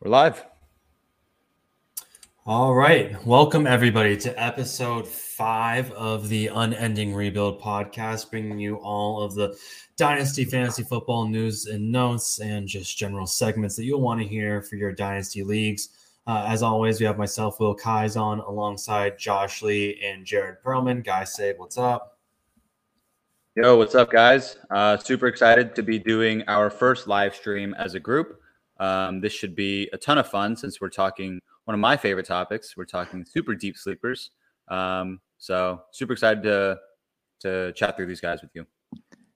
We're live. All right. Welcome, everybody, to episode five of the Unending Rebuild podcast, bringing you all of the Dynasty Fantasy Football news and notes and just general segments that you'll want to hear for your Dynasty leagues. Uh, as always, we have myself, Will Kais, on alongside Josh Lee and Jared Perlman. Guys, say what's up. Yo, what's up, guys? Uh, super excited to be doing our first live stream as a group. Um, this should be a ton of fun since we're talking one of my favorite topics. We're talking super deep sleepers. Um, so super excited to to chat through these guys with you.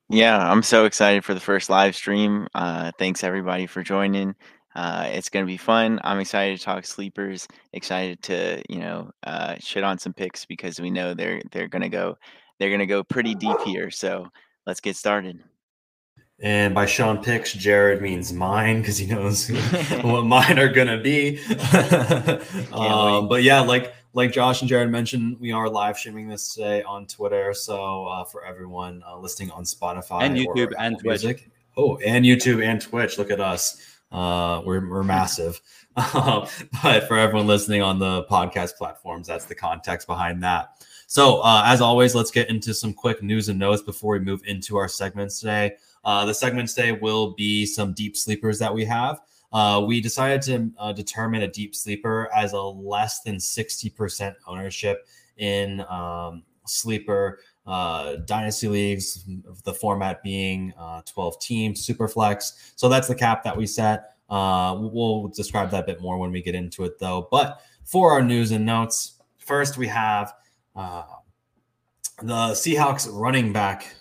Yeah, I'm so excited for the first live stream. Uh, thanks everybody for joining. Uh, it's going to be fun. I'm excited to talk sleepers. Excited to you know uh, shit on some picks because we know they're they're going to go they're going to go pretty deep here. So let's get started. And by Sean picks, Jared means mine because he knows what mine are gonna be. um, but yeah, like like Josh and Jared mentioned, we are live streaming this today on Twitter. So uh, for everyone uh, listening on Spotify and YouTube and Twitch. Music, oh, and YouTube and Twitch. Look at us. Uh, we're we're massive. but for everyone listening on the podcast platforms, that's the context behind that. So uh, as always, let's get into some quick news and notes before we move into our segments today. Uh, the segments today will be some deep sleepers that we have. Uh, we decided to uh, determine a deep sleeper as a less than 60% ownership in um, sleeper uh, dynasty leagues, the format being uh, 12 teams, super flex. So that's the cap that we set. Uh, we'll describe that a bit more when we get into it, though. But for our news and notes, first we have uh, the Seahawks running back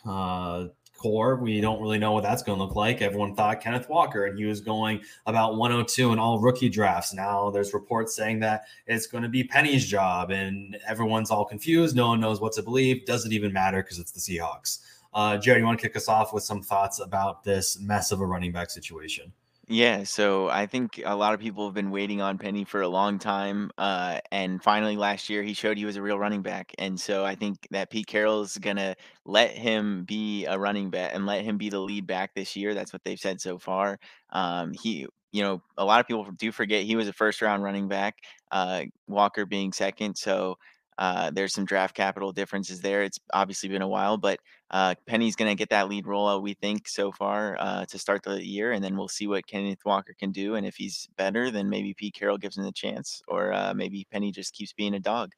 core. We don't really know what that's going to look like. Everyone thought Kenneth Walker, and he was going about 102 in all rookie drafts. Now there's reports saying that it's going to be Penny's job, and everyone's all confused. No one knows what to believe. Does it even matter because it's the Seahawks? Uh, Jared, you want to kick us off with some thoughts about this mess of a running back situation? Yeah, so I think a lot of people have been waiting on Penny for a long time. Uh, and finally last year he showed he was a real running back. And so I think that Pete Carroll is gonna let him be a running back and let him be the lead back this year. That's what they've said so far. Um, he you know, a lot of people do forget he was a first round running back, uh, Walker being second. So uh, there's some draft capital differences there. It's obviously been a while, but uh, Penny's going to get that lead rollout, we think, so far uh, to start the year. And then we'll see what Kenneth Walker can do. And if he's better, then maybe Pete Carroll gives him the chance, or uh, maybe Penny just keeps being a dog.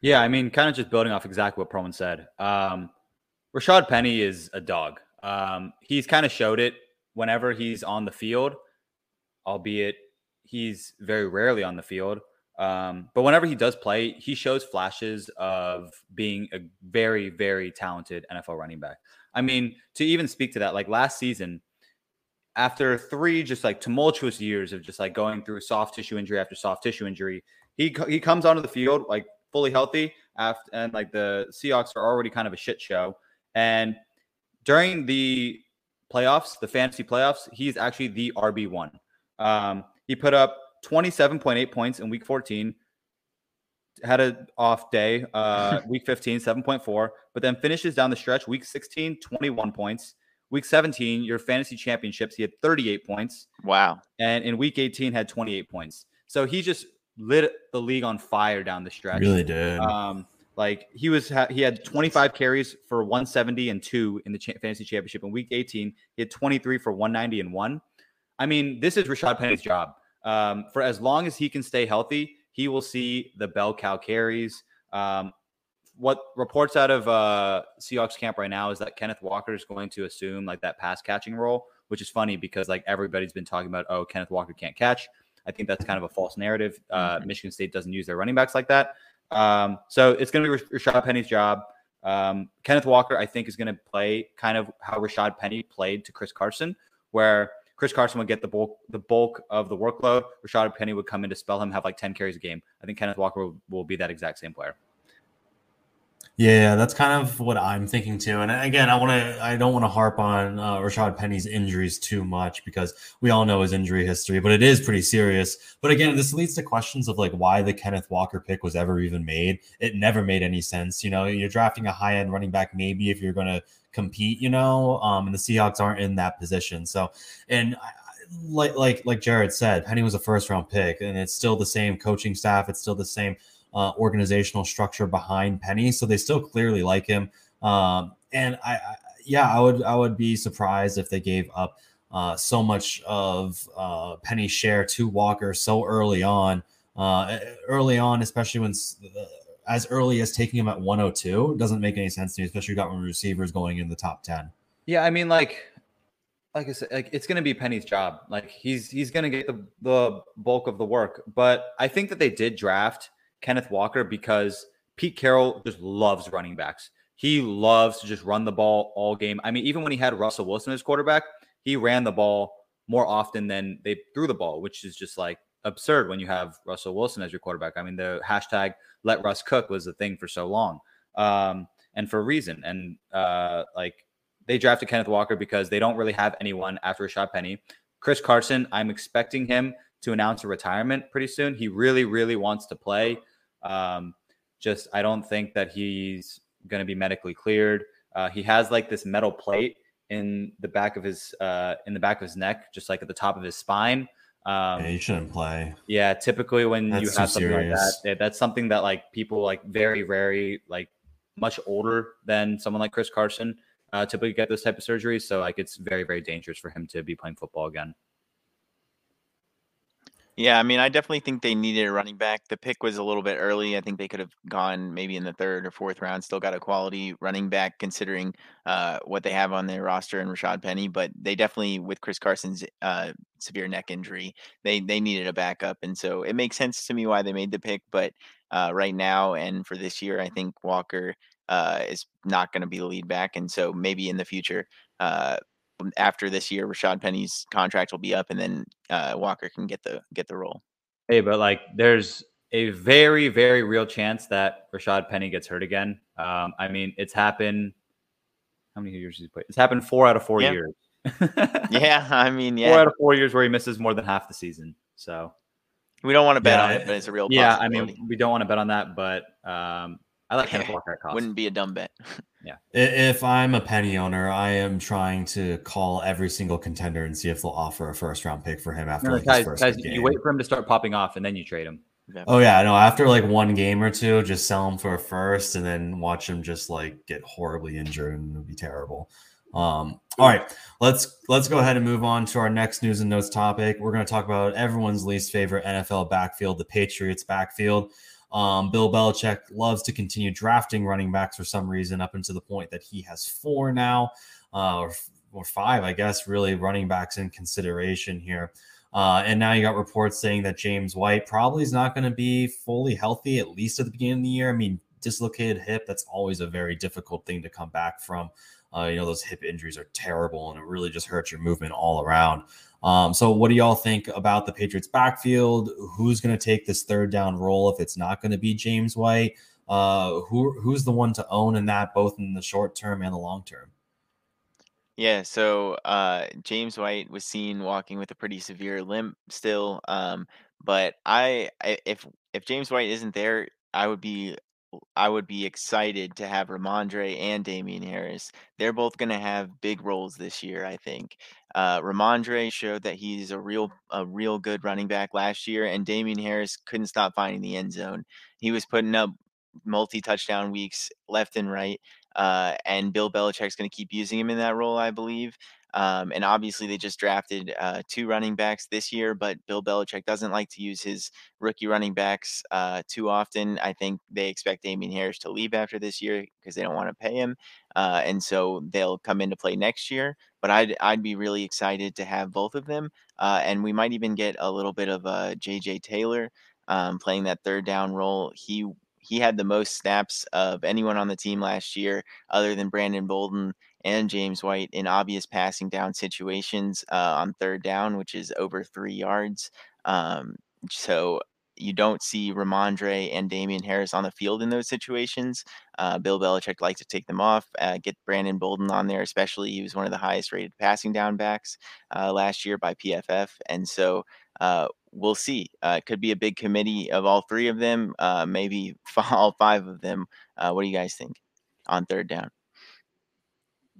Yeah, I mean, kind of just building off exactly what Perlman said. Um, Rashaad Penny is a dog. Um, he's kind of showed it whenever he's on the field, albeit he's very rarely on the field. Um, but whenever he does play, he shows flashes of being a very, very talented NFL running back. I mean, to even speak to that, like last season, after three just like tumultuous years of just like going through soft tissue injury after soft tissue injury, he he comes onto the field like fully healthy after and like the Seahawks are already kind of a shit show. And during the playoffs, the fantasy playoffs, he's actually the RB one. Um, he put up 27.8 points in week 14. Had an off day, uh, week 15, 7.4, but then finishes down the stretch, week 16, 21 points. Week 17, your fantasy championships, he had 38 points. Wow. And in week 18, had 28 points. So he just lit the league on fire down the stretch. Really did. Um, like he was, he had 25 carries for 170 and two in the fantasy championship. In week 18, he had 23 for 190 and one. I mean, this is Rashaad Penny's job um, for as long as he can stay healthy, he will see the bell cow carries. Um, what reports out of uh, Seahawks camp right now is that Kenneth Walker is going to assume like that pass catching role, which is funny because like everybody's been talking about, oh, Kenneth Walker can't catch. I think that's kind of a false narrative. Uh, mm-hmm. Michigan State doesn't use their running backs like that. Um, so it's going to be Rashaad Penny's job. Um, Kenneth Walker, I think, is going to play kind of how Rashaad Penny played to Chris Carson, where Chris Carson would get the bulk the bulk of the workload. Rashaad Penny would come in to spell him, have like 10 carries a game. I think Kenneth Walker will, will be that exact same player. Yeah, that's kind of what I'm thinking too. And again, I want to I don't want to harp on uh, Rashaad Penny's injuries too much because we all know his injury history, but it is pretty serious. But again, this leads to questions of like why the Kenneth Walker pick was ever even made. It never made any sense. You know, you're drafting a high end running back maybe if you're going to compete, you know, um, and the Seahawks aren't in that position. So, and like like like Jared said, Penny was a first round pick, and it's still the same coaching staff. It's still the same uh, organizational structure behind Penny, so they still clearly like him. Um, and I, I, yeah, I would I would be surprised if they gave up uh, so much of uh, Penny's share to Walker so early on. Uh, early on, especially when uh, as early as taking him at 102 doesn't make any sense to me, especially got receivers going in the top 10. Yeah, I mean, like like I said, like it's gonna be Penny's job. Like he's he's gonna get the the bulk of the work. But I think that they did draft Kenneth Walker because Pete Carroll just loves running backs. He loves to just run the ball all game. I mean, even when he had Russell Wilson as quarterback, he ran the ball more often than they threw the ball, which is just like absurd when you have Russell Wilson as your quarterback. I mean, the hashtag let Russ cook was the thing for so long. Um, and for a reason. And uh, like they drafted Kenneth Walker because they don't really have anyone after Rashaad Penny. Chris Carson, I'm expecting him to announce a retirement pretty soon. He really, really wants to play. Um, just, I don't think that he's going to be medically cleared. Uh, he has like this metal plate in the back of his uh, in the back of his neck, just like at the top of his spine. Um, yeah, he shouldn't play. Yeah, typically when that's you have something serious. like that, that's something that like people like very, very like much older than someone like Chris Carson uh, typically get this type of surgery. So like it's very very dangerous for him to be playing football again. Yeah, I mean, I definitely think they needed a running back. The pick was a little bit early. I think they could have gone maybe in the third or fourth round. Still got a quality running back considering uh, what they have on their roster and Rashaad Penny. But they definitely, with Chris Carson's uh, severe neck injury, they they needed a backup, and so it makes sense to me why they made the pick. But uh, right now and for this year, I think Walker uh, is not going to be the lead back, and so maybe in the future, uh, after this year, Rashaad Penny's contract will be up, and then uh, Walker can get the get the role. Hey, but like, there's a very very real chance that Rashaad Penny gets hurt again. Um, I mean, it's happened. How many years has he played? It's happened four out of four yeah. years. yeah, I mean, yeah, four out of four years where he misses more than half the season. So we don't want to bet yeah, on it, but it's a real. Yeah, I mean, we don't want to bet on that, but um, I like Kenneth Walker at cost. Wouldn't be a dumb bet. yeah. If I'm a penny owner, I am trying to call every single contender and see if they'll offer a first round pick for him after no, like guys, first guys, game. You wait for him to start popping off and then you trade him. Oh yeah, no. After like one game or two, just sell him for a first, and then watch him just like get horribly injured, and it'll be terrible. Um, all right, let's let's go ahead and move on to our next news and notes topic. We're going to talk about everyone's least favorite NFL backfield, the Patriots backfield. Um, Bill Belichick loves to continue drafting running backs for some reason, up until the point that he has four now, uh, or, or five, I guess, really running backs in consideration here. Uh, and now you got reports saying that James White probably is not going to be fully healthy, at least at the beginning of the year. I mean, dislocated hip, that's always a very difficult thing to come back from. Uh, you know, those hip injuries are terrible and it really just hurts your movement all around. Um, so, what do y'all think about the Patriots backfield? Who's going to take this third down role if it's not going to be James White? Uh, who who's the one to own in that, both in the short term and the long term? Yeah, so uh, James White was seen walking with a pretty severe limp still. Um, but I, I, if if James White isn't there, I would be I would be excited to have Rhamondre and Damien Harris. They're both going to have big roles this year, I think. Uh, Rhamondre showed that he's a real a real good running back last year, and Damien Harris couldn't stop finding the end zone. He was putting up multi touchdown weeks left and right, uh, and Bill Belichick's going to keep using him in that role, I believe. Um, and obviously, they just drafted uh, two running backs this year, but Bill Belichick doesn't like to use his rookie running backs uh, too often. I think they expect Damien Harris to leave after this year because they don't want to pay him, uh, and so they'll come into play next year. But I'd I'd be really excited to have both of them, uh, and we might even get a little bit of uh, J.J. Taylor um, playing that third down role. He he had the most snaps of anyone on the team last year, other than Brandon Bolden and James White in obvious passing down situations uh, on third down, which is over three yards. Um, so you don't see Rhamondre and Damien Harris on the field in those situations. Uh, Bill Belichick likes to take them off, uh, get Brandon Bolden on there, especially he was one of the highest rated passing down backs uh, last year by PFF. And so uh, we'll see. Uh, it could be a big committee of all three of them, uh, maybe all five of them. what do you guys think on third down?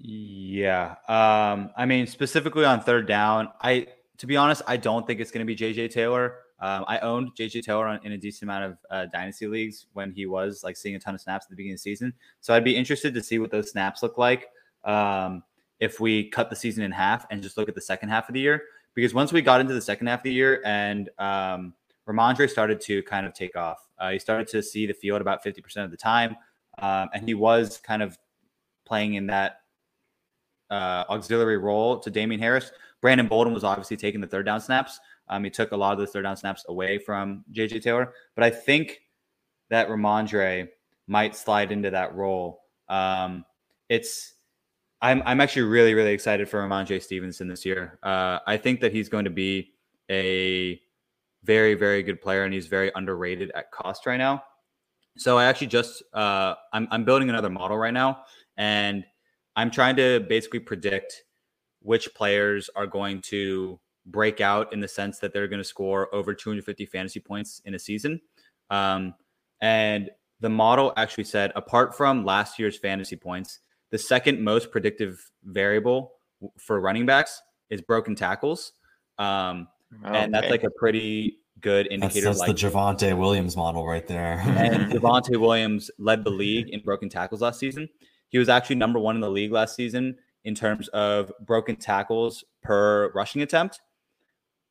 Yeah. Um, I mean, specifically on third down, I to be honest, I don't think it's going to be JJ Taylor. Um, I owned JJ Taylor in a decent amount of uh, dynasty leagues when he was like seeing a ton of snaps at the beginning of the season. So I'd be interested to see what those snaps look like um, if we cut the season in half and just look at the second half of the year. Because once we got into the second half of the year and um, Rhamondre started to kind of take off, uh, he started to see the field about 50% of the time. Um, and he was kind of playing in that uh, auxiliary role to Damien Harris. Brandon Bolden was obviously taking the third down snaps. Um, he took a lot of the third down snaps away from JJ Taylor, but I think that Rhamondre might slide into that role. Um, it's I'm I'm actually really really excited for Rhamondre Stevenson this year. Uh, I think that he's going to be a very very good player, and he's very underrated at cost right now. So I actually just uh, I'm I'm building another model right now, and I'm trying to basically predict which players are going to break out in the sense that they're going to score over 250 fantasy points in a season. Um, and the model actually said, apart from last year's fantasy points, the second most predictive variable for running backs is broken tackles. Um, okay. And that's like a pretty good indicator. That's, that's like, the Javonte Williams model right there. and Javonte Williams led the league in broken tackles last season. He was actually number one in the league last season in terms of broken tackles per rushing attempt.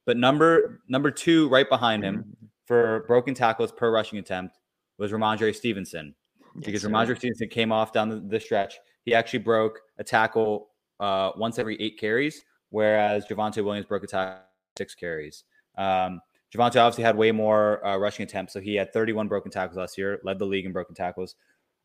But number number two, right behind him mm-hmm. for broken tackles per rushing attempt was Rhamondre Stevenson. Yes, because sir. Rhamondre Stevenson came off down the, the, stretch. He actually broke a tackle uh, once every eight carries, whereas Javonte Williams broke a tackle six carries. Um, Javonte obviously had way more uh, rushing attempts, so he had 31 broken tackles last year, led the league in broken tackles.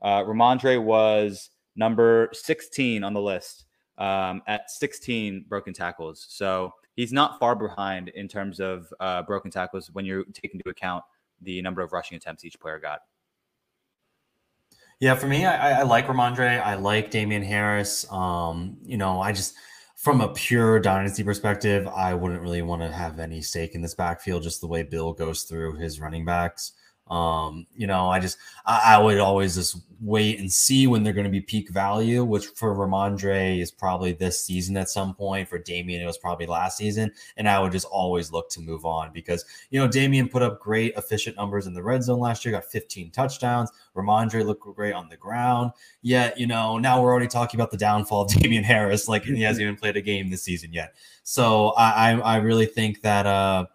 Uh, Rhamondre was number 16 on the list um, at 16 broken tackles. So he's not far behind in terms of uh, broken tackles when you take into account the number of rushing attempts each player got. Yeah, for me, I, I like Rhamondre. I like Damien Harris. Um, you know, I just from a pure dynasty perspective, I wouldn't really want to have any stake in this backfield, just the way Bill goes through his running backs. Um, you know, I just I, I, would always just wait and see when they're going to be peak value, which for Rhamondre is probably this season at some point. For Damien, it was probably last season. And I would just always look to move on because you know, Damien put up great efficient numbers in the red zone last year, got 15 touchdowns. Rhamondre looked great on the ground. Yet, you know, now we're already talking about the downfall of Damien Harris, like he hasn't even played a game this season yet. So I I, I really think that uh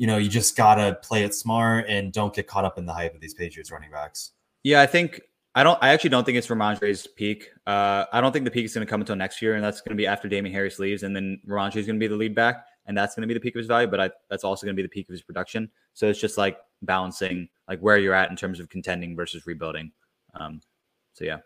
you know, you just gotta play it smart and don't get caught up in the hype of these Patriots running backs. Yeah, I think I don't. I actually don't think it's Rhamondre's peak. Uh, I don't think the peak is going to come until next year, and that's going to be after Damien Harris leaves, and then Rhamondre is going to be the lead back, and that's going to be the peak of his value. But I, that's also going to be the peak of his production. So it's just like balancing like where you're at in terms of contending versus rebuilding. Um, so yeah.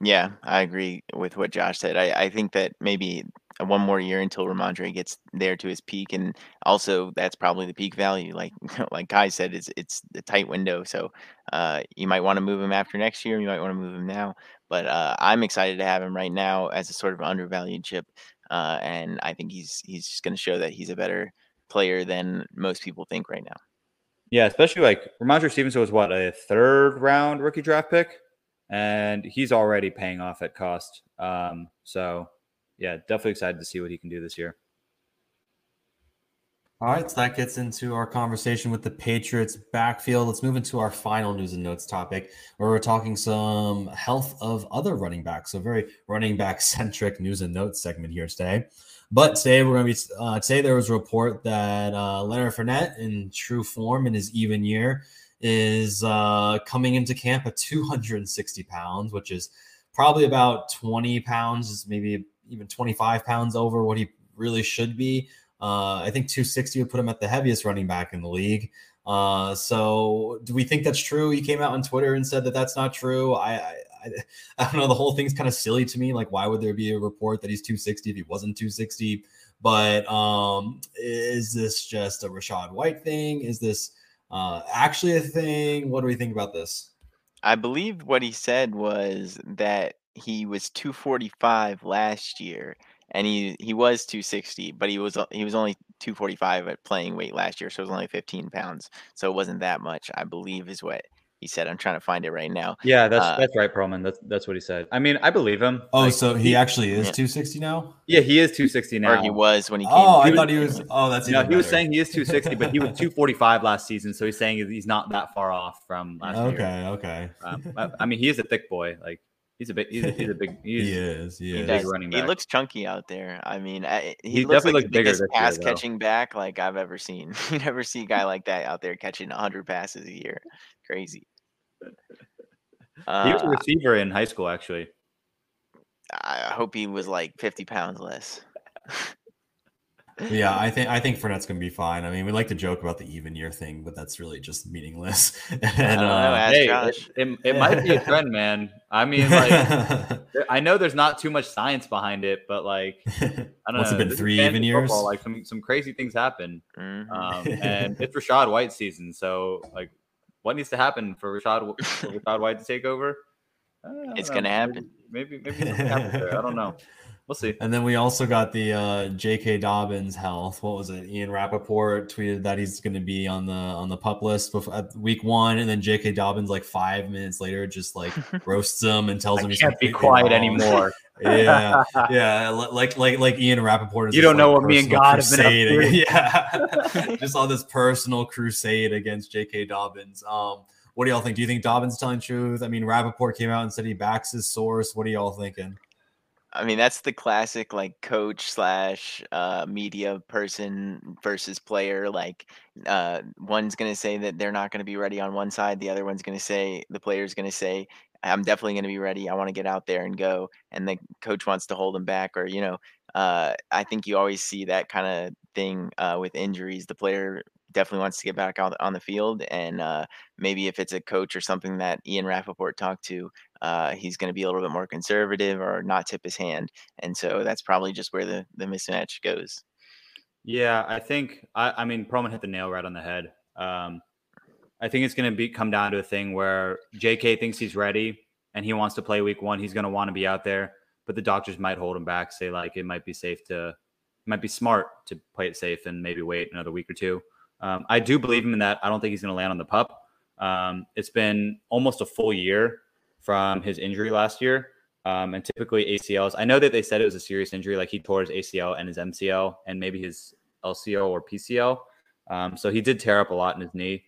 Yeah, I agree with what Josh said. I, I think that maybe one more year until Rhamondre gets there to his peak, and also that's probably the peak value. Like like Kai said, it's it's the tight window. So uh, you might want to move him after next year. You might want to move him now. But uh, I'm excited to have him right now as a sort of undervalued chip, uh, and I think he's he's just going to show that he's a better player than most people think right now. Yeah, especially like Rhamondre Stevenson was what a third round rookie draft pick and he's already paying off at cost. Um, so, yeah, definitely excited to see what he can do this year. All right, so that gets into our conversation with the Patriots backfield. Let's move into our final news and notes topic, where we're talking some health of other running backs. So, very running back centric news and notes segment here today. But today we're going to be uh, today there was a report that uh, Leonard Fournette, in true form in his even year, is uh, coming into camp at 260 pounds, which is probably about 20 pounds, maybe even 25 pounds over what he really should be. Uh, I think 260 would put him at the heaviest running back in the league. Uh, so, do we think that's true? He came out on Twitter and said that that's not true. I, I, I don't know. The whole thing's kind of silly to me. Like, why would there be a report that he's 260 if he wasn't 260? But um, is this just a Rachaad White thing? Is this uh, actually a thing. What do we think about this? I believe what he said was that he was 245 last year and he he was 260 but he was he was only 245 at playing weight last year so it was only 15 pounds so it wasn't that much i believe is what he said. I'm trying to find it right now. Yeah, that's Uh, that's right, Perlman. That's that's what he said. I mean, I believe him. Oh, Like, so he actually is yeah. 260 now? yeah, he is 260 now. Or he was when he came. Oh, I was- thought he was. Oh, that's No, even he was saying he is 260, but he was 245 last season, so he's saying he's not that far off from last year. Okay, okay. Um, I, I mean, he is a thick boy. Like he's a big, he's a, he's a big, he's, He is. He He is. does. running He looks chunky out there. I mean, I, he, He looks definitely like looks the bigger biggest this year, pass catching back like I've ever seen. you never see a guy like that out there catching 100 passes a year. Crazy. he was a Uh, receiver in high school, actually. I hope he was like 50 pounds less. Yeah, I think I think Fournette's gonna be fine. I mean, we like to joke about the even year thing, but that's really just meaningless. and, don't know, uh, Ask Hey, it, Josh. it, it might be a trend, man. I mean, like, I know there's not too much science behind it, but like, I don't What's know. It's been this three even years? football, Like some some crazy things happen, Mhm. um, and it's Rachaad White season. So like, what needs to happen for Rachaad for Rachaad White to take over? Uh, it's know. gonna happen. Maybe maybe, maybe something happens there. I don't know. We'll see. And then we also got the uh, J.K. Dobbins health. What was it? Ian Rapoport tweeted that he's going to be on the on the pup list before, at week one, and then J.K. Dobbins like five minutes later just like roasts him and tells him I he's can't be quiet wrong. anymore. yeah, yeah, like like like Ian Rapoport. Is You don't know like, what me and God have been up to. Yeah, just on this personal crusade against J.K. Dobbins. Um, what do y'all think? Do you think Dobbins telling truth? I mean, Rapoport came out and said he backs his source. What are y'all thinking? I mean, that's the classic like coach slash uh, media person versus player. Like, uh, one's gonna say that they're not gonna be ready on one side, the other one's gonna say the player's gonna say, "I'm definitely gonna be ready. I want to get out there and go," and the coach wants to hold them back, or you know, uh, I think you always see that kind of thing uh, with injuries. The player definitely wants to get back out on the field, and uh, maybe if it's a coach or something that Ian Rapoport talked to, uh, he's going to be a little bit more conservative or not tip his hand, and so that's probably just where the the mismatch goes. Yeah, I think I, I mean Perlman hit the nail right on the head. Um, I think it's going to be come down to a thing where J.K. thinks he's ready and he wants to play Week One. He's going to want to be out there, but the doctors might hold him back. Say like it might be safe to, might be smart to play it safe and maybe wait another week or two. Um, I do believe him in that. I don't think he's going to land on the pup. Um, it's been almost a full year from his injury last year. Um, and typically ACLs, I know that they said it was a serious injury, like he tore his ACL and his MCL and maybe his LCL or PCL. Um, so he did tear up a lot in his knee.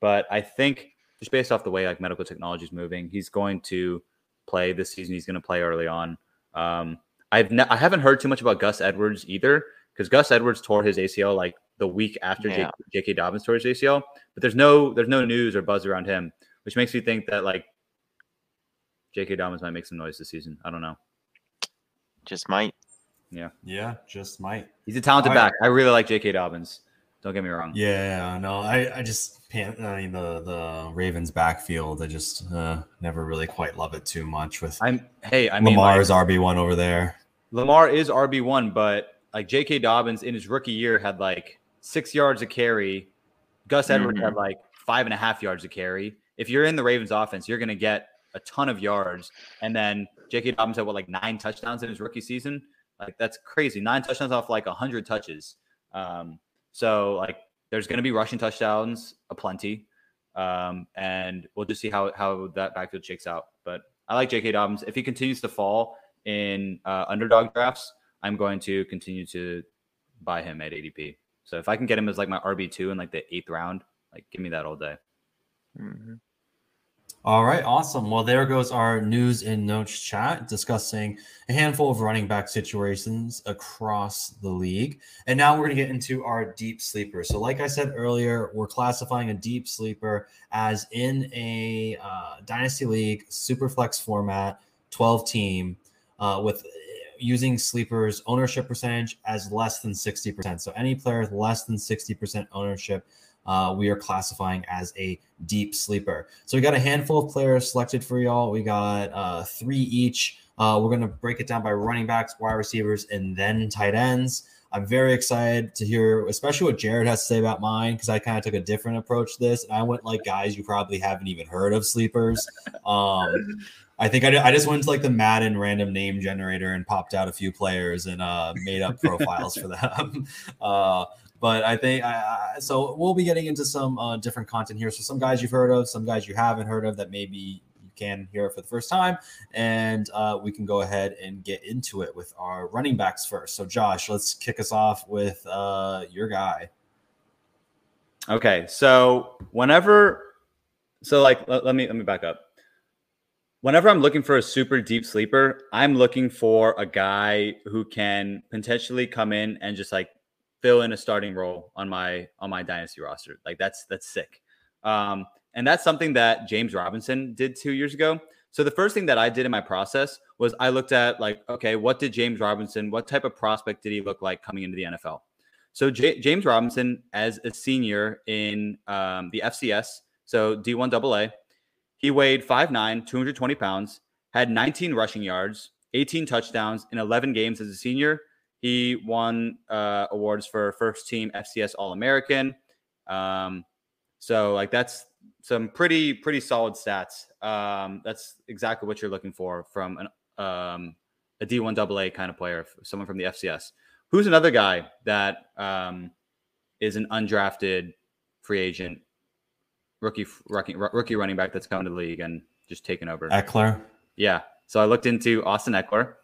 But I think just based off the way like medical technology is moving, he's going to play this season. He's going to play early on. Um, I've ne- I haven't heard too much about Gus Edwards either because Gus Edwards tore his ACL like the week after Yeah. J.K. Dobbins tore his ACL. But there's no there's no news or buzz around him, which makes me think that like J.K. Dobbins might make some noise this season. I don't know. Just might. Yeah, Yeah, just might. He's a talented All right. back. I really like J.K. Dobbins. Don't get me wrong. Yeah, no, I, I just can't. I mean, the the Ravens backfield, I just uh, never really quite love it too much with I'm hey, I mean like, Lamar's RB one over there. Lamar is RB one, but like J.K. Dobbins in his rookie year had like six yards a carry. Gus Edwards had like five and a half yards a carry. If you're in the Ravens offense, you're gonna get a ton of yards. And then J.K. Dobbins had what like nine touchdowns in his rookie season. Like that's crazy. Nine touchdowns off like hundred touches. Um, so like there's gonna be rushing touchdowns aplenty. Um, and we'll just see how how that backfield shakes out. But I like J.K. Dobbins. If he continues to fall in uh, underdog drafts, I'm going to continue to buy him at ADP. So if I can get him as like my RB two in like the eighth round, like give me that all day. Mhm. All right, awesome. Well, there goes our news in notes chat discussing a handful of running back situations across the league. And now we're going to get into our deep sleeper. So, like I said earlier, we're classifying a deep sleeper as in a uh, dynasty league, super flex format, 12 team, uh, with using sleepers ownership percentage as less than 60%. So, any player with less than 60% ownership uh, we are classifying as a deep sleeper. So we got a handful of players selected for y'all. We got uh, three each. Uh, we're going to break it down by running backs, wide receivers, and then tight ends. I'm very excited to hear, especially what Jared has to say about mine, because I kind of took a different approach to this. And I went like guys you probably haven't even heard of sleepers. Um, I think I, I just went to like the Madden random name generator and popped out a few players and uh, made up profiles for them. Uh, but I think I, so. We'll be getting into some uh, different content here. So some guys you've heard of, some guys you haven't heard of that maybe can hear for the first time, and uh, we can go ahead and get into it with our running backs first. So Josh, let's kick us off with uh, your guy. Okay, so whenever, so like let, let me let me back up whenever I'm looking for a super deep sleeper, I'm looking for a guy who can potentially come in and just like fill in a starting role on my on my dynasty roster. Like that's that's sick. Um, and that's something that James Robinson did two years ago. So the first thing that I did in my process was I looked at like, okay, what did James Robinson, what type of prospect did he look like coming into the NFL? So J- James Robinson, as a senior in um, the FCS, so D1 AA, he weighed 5'9, 220 pounds, had 19 rushing yards, 18 touchdowns in 11 games as a senior. He won uh, awards for first team FCS All American. Um, so like that's some pretty pretty solid stats. Um, that's exactly what you're looking for from an um, a D1 AA kind of player, someone from the FCS. Who's another guy that um, is an undrafted free agent rookie rookie rookie running back that's coming to the league and just taken over. Ekeler. Yeah. So I looked into Austin Ekeler.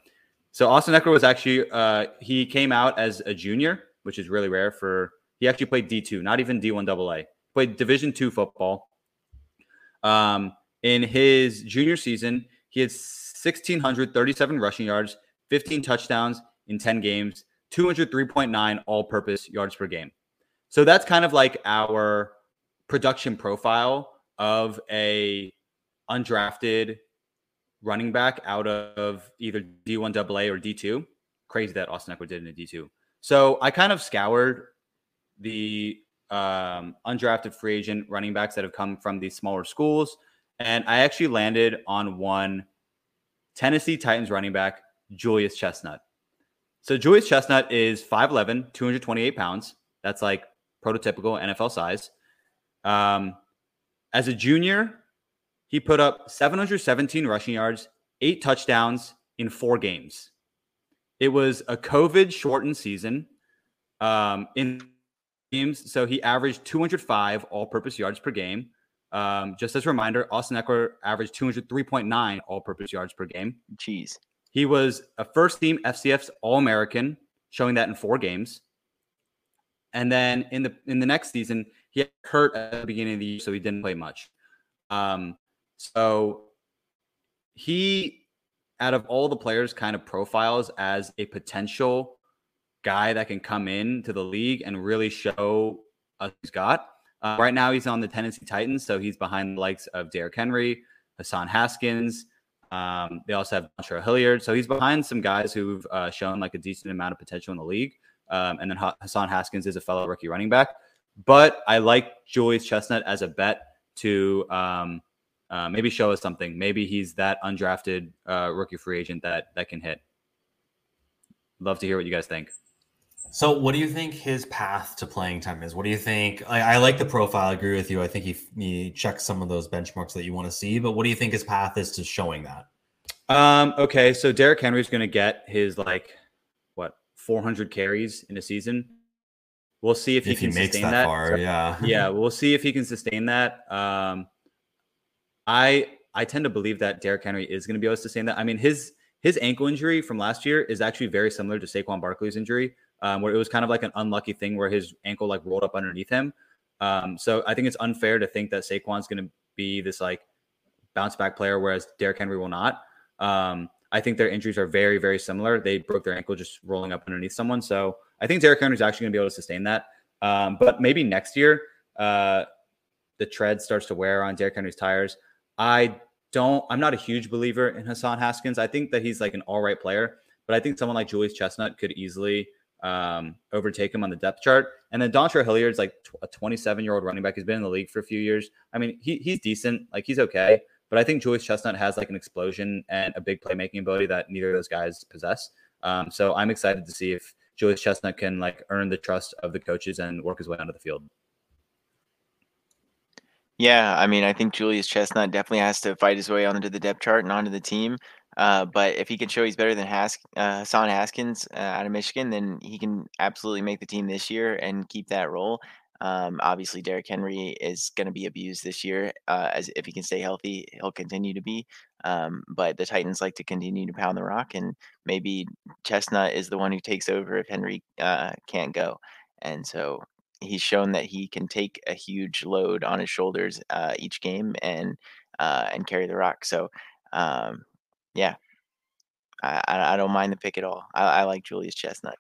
So Austin Ekeler was actually uh, he came out as a junior, which is really rare for. He actually played D two, not even D one AA. Played Division two football. Um, in his junior season, he had 1,637 rushing yards, 15 touchdowns in 10 games, 203.9 all purpose yards per game. So that's kind of like our production profile of a undrafted running back out of either D1 AA or D2. Crazy that Austin Ekeler did in a D2. So I kind of scoured the um, undrafted free agent running backs that have come from these smaller schools. And I actually landed on one Tennessee Titans running back, Julius Chestnut. So Julius Chestnut is 5'11, 228 pounds. That's like prototypical NFL size. Um, as a junior, he put up 717 rushing yards, eight touchdowns in four games. It was a COVID shortened season um, in games. So he averaged 205 all purpose yards per game. Um, just as a reminder, Austin Ekeler averaged 203.9 all purpose yards per game. Jeez. He was a first team FCS All American, showing that in four games. And then in the in the next season, he hurt at the beginning of the year, so he didn't play much. Um, so he, out of all the players, kind of profiles as a potential guy that can come in to the league and really show us he's got. Uh, right now, he's on the Tennessee Titans, so he's behind the likes of Derrick Henry, Hassan Haskins. Um, they also have Dontrell Hilliard, so he's behind some guys who've uh, shown like a decent amount of potential in the league. Um, and then Hassan Haskins is a fellow rookie running back. But I like Julius Chestnut as a bet to um, uh, maybe show us something. Maybe he's that undrafted uh, rookie free agent that that can hit. Love to hear what you guys think. So, what do you think his path to playing time is? What do you think? I, I like the profile. I agree with you. I think he, he checks some of those benchmarks that you want to see. But what do you think his path is to showing that? Um, okay, so Derrick Henry's going to get his like what 400 carries in a season. We'll see if he if can he sustain that. that. Far, so, yeah, yeah, we'll see if he can sustain that. Um, I I tend to believe that Derrick Henry is going to be able to sustain that. I mean, his his ankle injury from last year is actually very similar to Saquon Barkley's injury, um, where it was kind of like an unlucky thing where his ankle like rolled up underneath him. Um, so I think it's unfair to think that Saquon's going to be this like bounce back player, whereas Derrick Henry will not. Um, I think their injuries are very, very similar. They broke their ankle just rolling up underneath someone. So I think Derrick Henry is actually going to be able to sustain that. Um, but maybe next year, uh, the tread starts to wear on Derrick Henry's tires. I don't, I'm not a huge believer in Hassan Haskins. I think that he's like an all right player, but I think someone like Julius Chestnut could easily um, overtake him on the depth chart. And then Dontrell Hilliard's like a 27 year old running back. He's been in the league for a few years. I mean, he, he's decent. Like he's okay. But I think Julius Chestnut has like an explosion and a big playmaking ability that neither of those guys possess. Um, so I'm excited to see if Julius Chestnut can like earn the trust of the coaches and work his way onto the field. Yeah, I mean, I think Julius Chestnut definitely has to fight his way onto the depth chart and onto the team. Uh, but if he can show he's better than Hask, uh, Hassan Haskins uh, out of Michigan, then he can absolutely make the team this year and keep that role. Um, obviously, Derrick Henry is going to be abused this year. Uh, as if he can stay healthy, he'll continue to be. Um, but the Titans like to continue to pound the rock, and maybe Chestnut is the one who takes over if Henry uh, can't go. And so he's shown that he can take a huge load on his shoulders uh, each game and uh, and carry the rock. So um, yeah, I, I don't mind the pick at all. I, I like Julius Chestnut.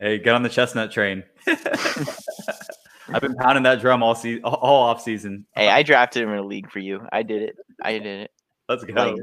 Hey, get on the chestnut train. I've been pounding that drum all season, all off season. Hey, I drafted him in a league for you. I did it. I did it. Let's go. Like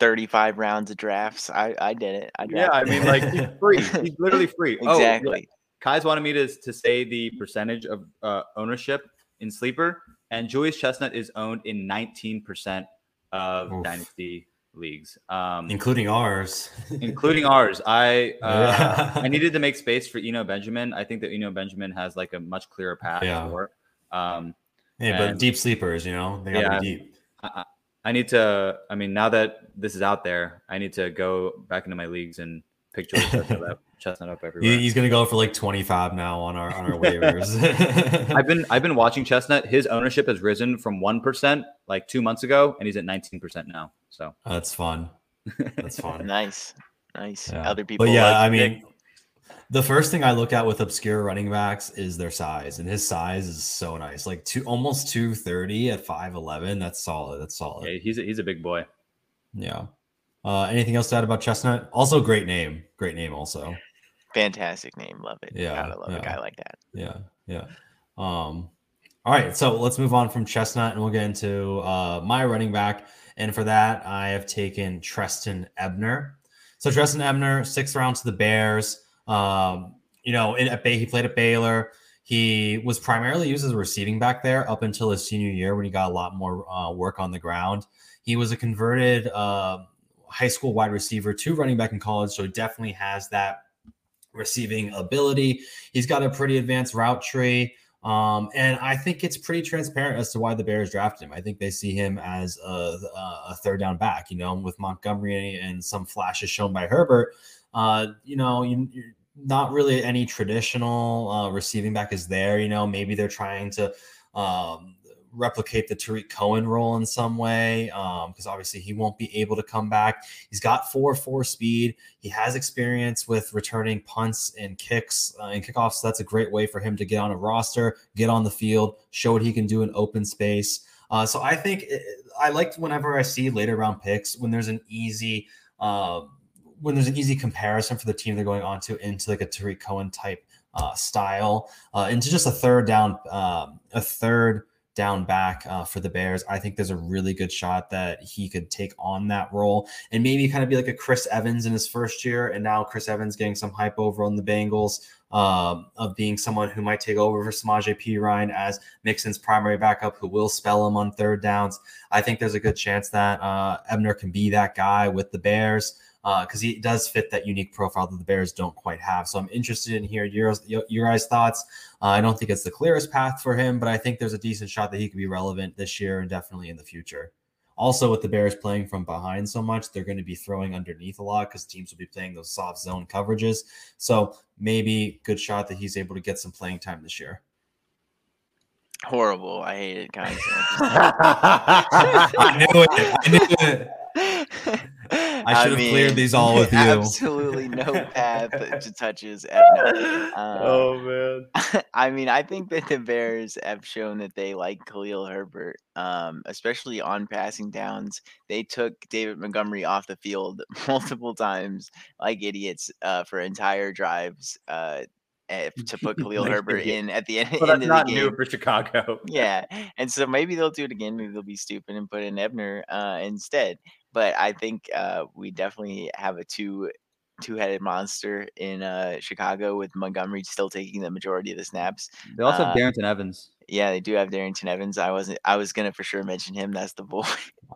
Thirty-five rounds of drafts. I I did it. I yeah, I mean, like he's free. He's literally free. exactly. Oh, yeah. Kai's wanted me to to say the percentage of uh, ownership in sleeper, and Julius Chestnut is owned in 19% of Oof. dynasty leagues, um, including ours. including ours. I uh, I needed to make space for Eno Benjamin. I think that Eno Benjamin has like a much clearer path yeah. for. Um, yeah, but deep sleepers, you know, they got to yeah, be deep. I, I need to. I mean, now that this is out there, I need to go back into my leagues and pick George Chestnut up, Chestnut up everywhere. He's gonna go for like twenty five now on our on our waivers. I've been I've been watching Chestnut. His ownership has risen from one percent like two months ago, and he's at nineteen percent now. So that's fun. That's fun. nice, nice. Yeah. Other people, but yeah, like I mean. The first thing I look at with obscure running backs is their size, and his size is so nice. Like two, almost two thirty at five eleven. That's solid. That's solid. Yeah, he's a, he's a big boy. Yeah. Uh, anything else to add about Chestnut? Also, great name. Great name. Also, fantastic name. Love it. Yeah, gotta love yeah. a guy like that. Yeah, yeah. Um, all right, so let's move on from Chestnut, and we'll get into uh, my running back. And for that, I have taken Trestan Ebner. So Trestan Ebner, sixth round to the Bears. Um, you know, in, at Bay, he played at Baylor. He was primarily used as a receiving back there up until his senior year when he got a lot more uh, work on the ground. He was a converted uh, high school wide receiver to running back in college, so he definitely has that receiving ability. He's got a pretty advanced route tree. Um, and I think it's pretty transparent as to why the Bears drafted him. I think they see him as a, a third down back, you know, with Montgomery and some flashes shown by Herbert. Uh, you know, you, not really any traditional uh, receiving back is there. You know, maybe they're trying to um, replicate the Tarik Cohen role in some way because um, obviously he won't be able to come back. He's got four four speed. He has experience with returning punts and kicks uh, and kickoffs. So that's a great way for him to get on a roster, get on the field, show what he can do in open space. Uh, so I think it, I liked whenever I see later round picks when there's an easy uh, when there's an easy comparison for the team they're going on to into like a Tarik Cohen type uh, style uh, into just a third down um, a third down back uh, for the Bears. I think there's a really good shot that he could take on that role and maybe kind of be like a Chris Evans in his first year. And now Chris Evans getting some hype over on the Bengals um, of being someone who might take over for Samaje Perine as Mixon's primary backup who will spell him on third downs. I think there's a good chance that uh, Ebner can be that guy with the Bears because uh, he does fit that unique profile that the Bears don't quite have. So I'm interested in hearing your your guys' thoughts. Uh, I don't think it's the clearest path for him, but I think there's a decent shot that he could be relevant this year and definitely in the future. Also, with the Bears playing from behind so much, they're going to be throwing underneath a lot because teams will be playing those soft zone coverages. So maybe good shot that he's able to get some playing time this year. Horrible. I hate it, guys. I knew it. I knew it. I should have mean, cleared these all with you. Absolutely no path to touches. No. Um, oh man. I mean, I think that the Bears have shown that they like Khalil Herbert, um, especially on passing downs. They took David Montgomery off the field multiple times, like idiots, uh, for entire drives. Uh, eh, to put Khalil Herbert in at the end, well, end of the game. new for Chicago. yeah, and so maybe they'll do it again. Maybe they'll be stupid and put in Ebner uh, instead but I think uh, we definitely have a two two-headed monster in uh, Chicago with Montgomery still taking the majority of the snaps. They also have uh, Darrynton Evans. Yeah, they do have Darrynton Evans. I wasn't. I was gonna for sure mention him. That's the boy.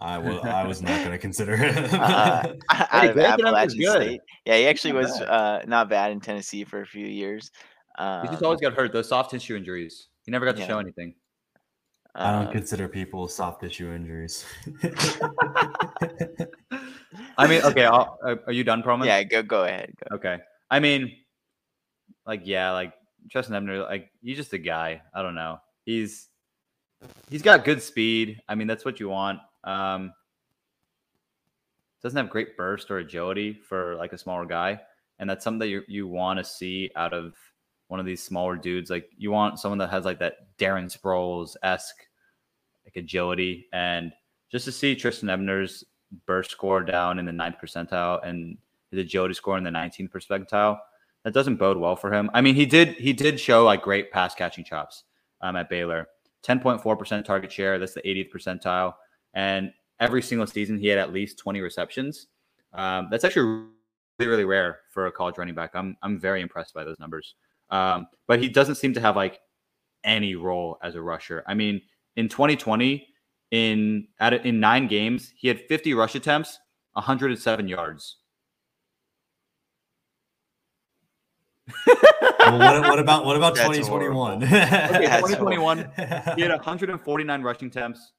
I was. I was not gonna consider him. uh, of Appalachian State. Yeah, he actually not was uh, not bad in Tennessee for a few years. Um, he just always got hurt. Those soft tissue injuries. He never got to yeah. show anything. I don't uh, consider people soft tissue injuries. I mean, okay, I'll, uh, are you done, Perlman? Yeah, go go ahead. Go. Okay. I mean, like, yeah, like Justin Ebner, like he's just a guy. I don't know. He's he's got good speed. I mean, that's what you want. Um, doesn't have great burst or agility for like a smaller guy, and that's something that you you want to see out of one of these smaller dudes. Like you want someone that has like that Darren Sproles esque like agility, and just to see Trestan Ebner's burst score down in the ninth percentile and his agility score in the 19th percentile, that doesn't bode well for him. I mean, he did he did show like great pass catching chops um, at Baylor. 10.4% target share. That's the 80th percentile. And every single season, he had at least 20 receptions. Um, that's actually really, really rare for a college running back. I'm, I'm very impressed by those numbers. Um, but he doesn't seem to have like any role as a rusher. I mean, in 2020, in at in nine games, he had 50 rush attempts, 107 yards. well, what, what, about what about 2021? okay, 2021, he had 149 rushing attempts,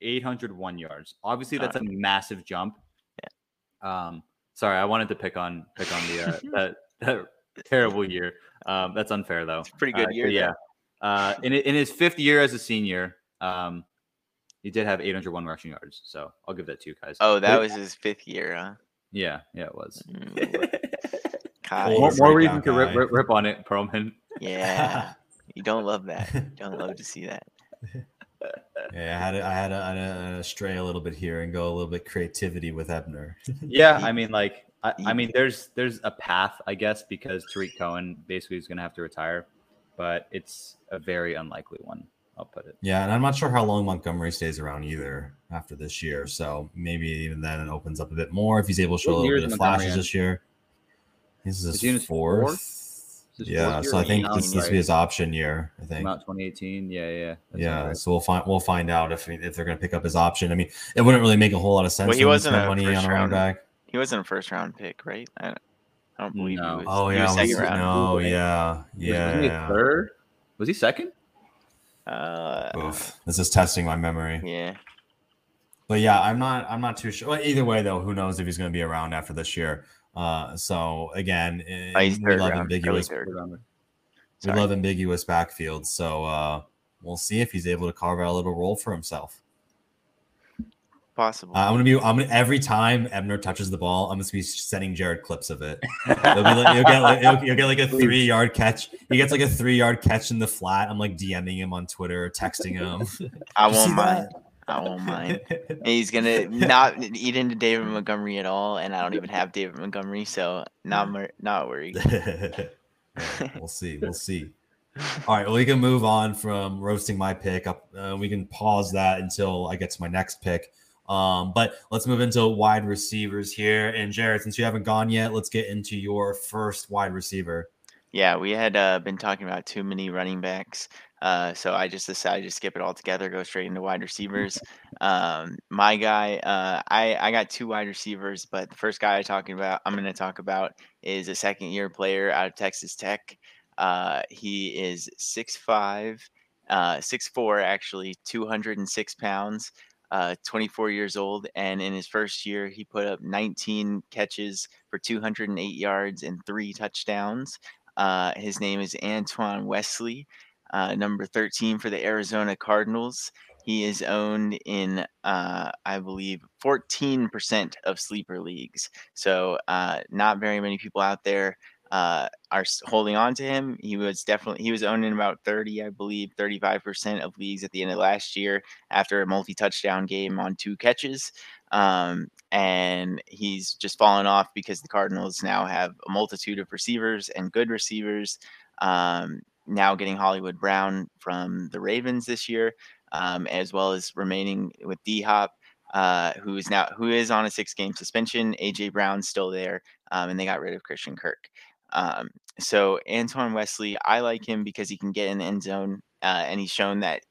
801 yards. Obviously, that's a massive jump. Yeah. Um, sorry, I wanted to pick on pick on the uh, that, that terrible year. Um, that's unfair though. It's pretty good uh, year. Yeah. Uh, in in his fifth year as a senior, um, he did have 801 rushing yards. So I'll give that to you guys. Oh, that was his fifth year, huh? Yeah, yeah, it was. Mm, more, more reason to rip, rip, rip, on it, Perlman. Yeah, you don't love that. You don't love to see that. Yeah, I had to, I had to, I had to stray a little bit here and go a little bit creativity with Ebner. yeah, I mean, like, I, I, mean, there's there's a path, I guess, because Tarik Cohen basically is going to have to retire, but it's a very unlikely one. I'll put it. Yeah, and I'm not sure how long Montgomery stays around either after this year. So maybe even then it opens up a bit more if he's able to show what a little bit of flashes this year. This is his fourth. fourth? yeah, so I think this needs to be his option year. I think about 2018. Yeah, yeah, yeah. So we'll find we'll find out if if they're going to pick up his option. I mean, it wouldn't really make a whole lot of sense. Well, he wasn't a money on a running back. He wasn't a first round pick, right? I don't, I don't believe no. he was. Oh he yeah, was second was, round. No, yeah, yeah. Was, he third? Was he second? Uh, Oof. This is testing my memory. Yeah. But yeah, I'm not. I'm not too sure. Well, either way, though, who knows if he's going to be around after this year? Uh, so again, oh, we love round, ambiguous. We love ambiguous backfields. So uh, we'll see if he's able to carve out a little role for himself. Possible. Uh, I'm gonna be. I'm gonna every time Ebner touches the ball, I'm gonna be sending Jared clips of it. Like, you'll get like you'll, you'll, get like a three yard catch. He gets like a three yard catch in the flat. I'm like DMing him on Twitter, texting him. I won't mind. That? I won't mind. he's gonna not eat into David Montgomery at all, and I don't even have David Montgomery, so not not worried. we'll see. We'll see. All right, well, we can move on from roasting my pick. Up, uh, we can pause that until I get to my next pick. Um, but let's move into wide receivers here. And Jared, since you haven't gone yet, let's get into your first wide receiver. Yeah, we had uh, been talking about too many running backs. Uh, so I just decided to skip it all together, go straight into wide receivers. Um, my guy, uh, I I got two wide receivers, but the first guy I talking about, I'm going to talk about is a second year player out of Texas Tech. Uh, he is six five, uh, six four actually, 206 pounds. Uh, 24 years old, and in his first year, he put up 19 catches for 208 yards and three touchdowns. Uh, his name is Antoine Wesley uh, number 13 for the Arizona Cardinals. He is owned in, uh, I believe, 14% of sleeper leagues. So, uh, not very many people out there uh, are holding on to him. He was definitely he was owning about 30, I believe, 35% of leagues at the end of last year after a multi-touchdown game on two catches. Um, and he's just fallen off because the Cardinals now have a multitude of receivers and good receivers. Um, now getting Hollywood Brown from the Ravens this year, um, as well as remaining with D Hop, uh, who is now who is on a six game suspension. AJ Brown's still there, um, and they got rid of Christian Kirk. Um, so Antoine Wesley, I like him because he can get in the end zone, uh, and he's shown that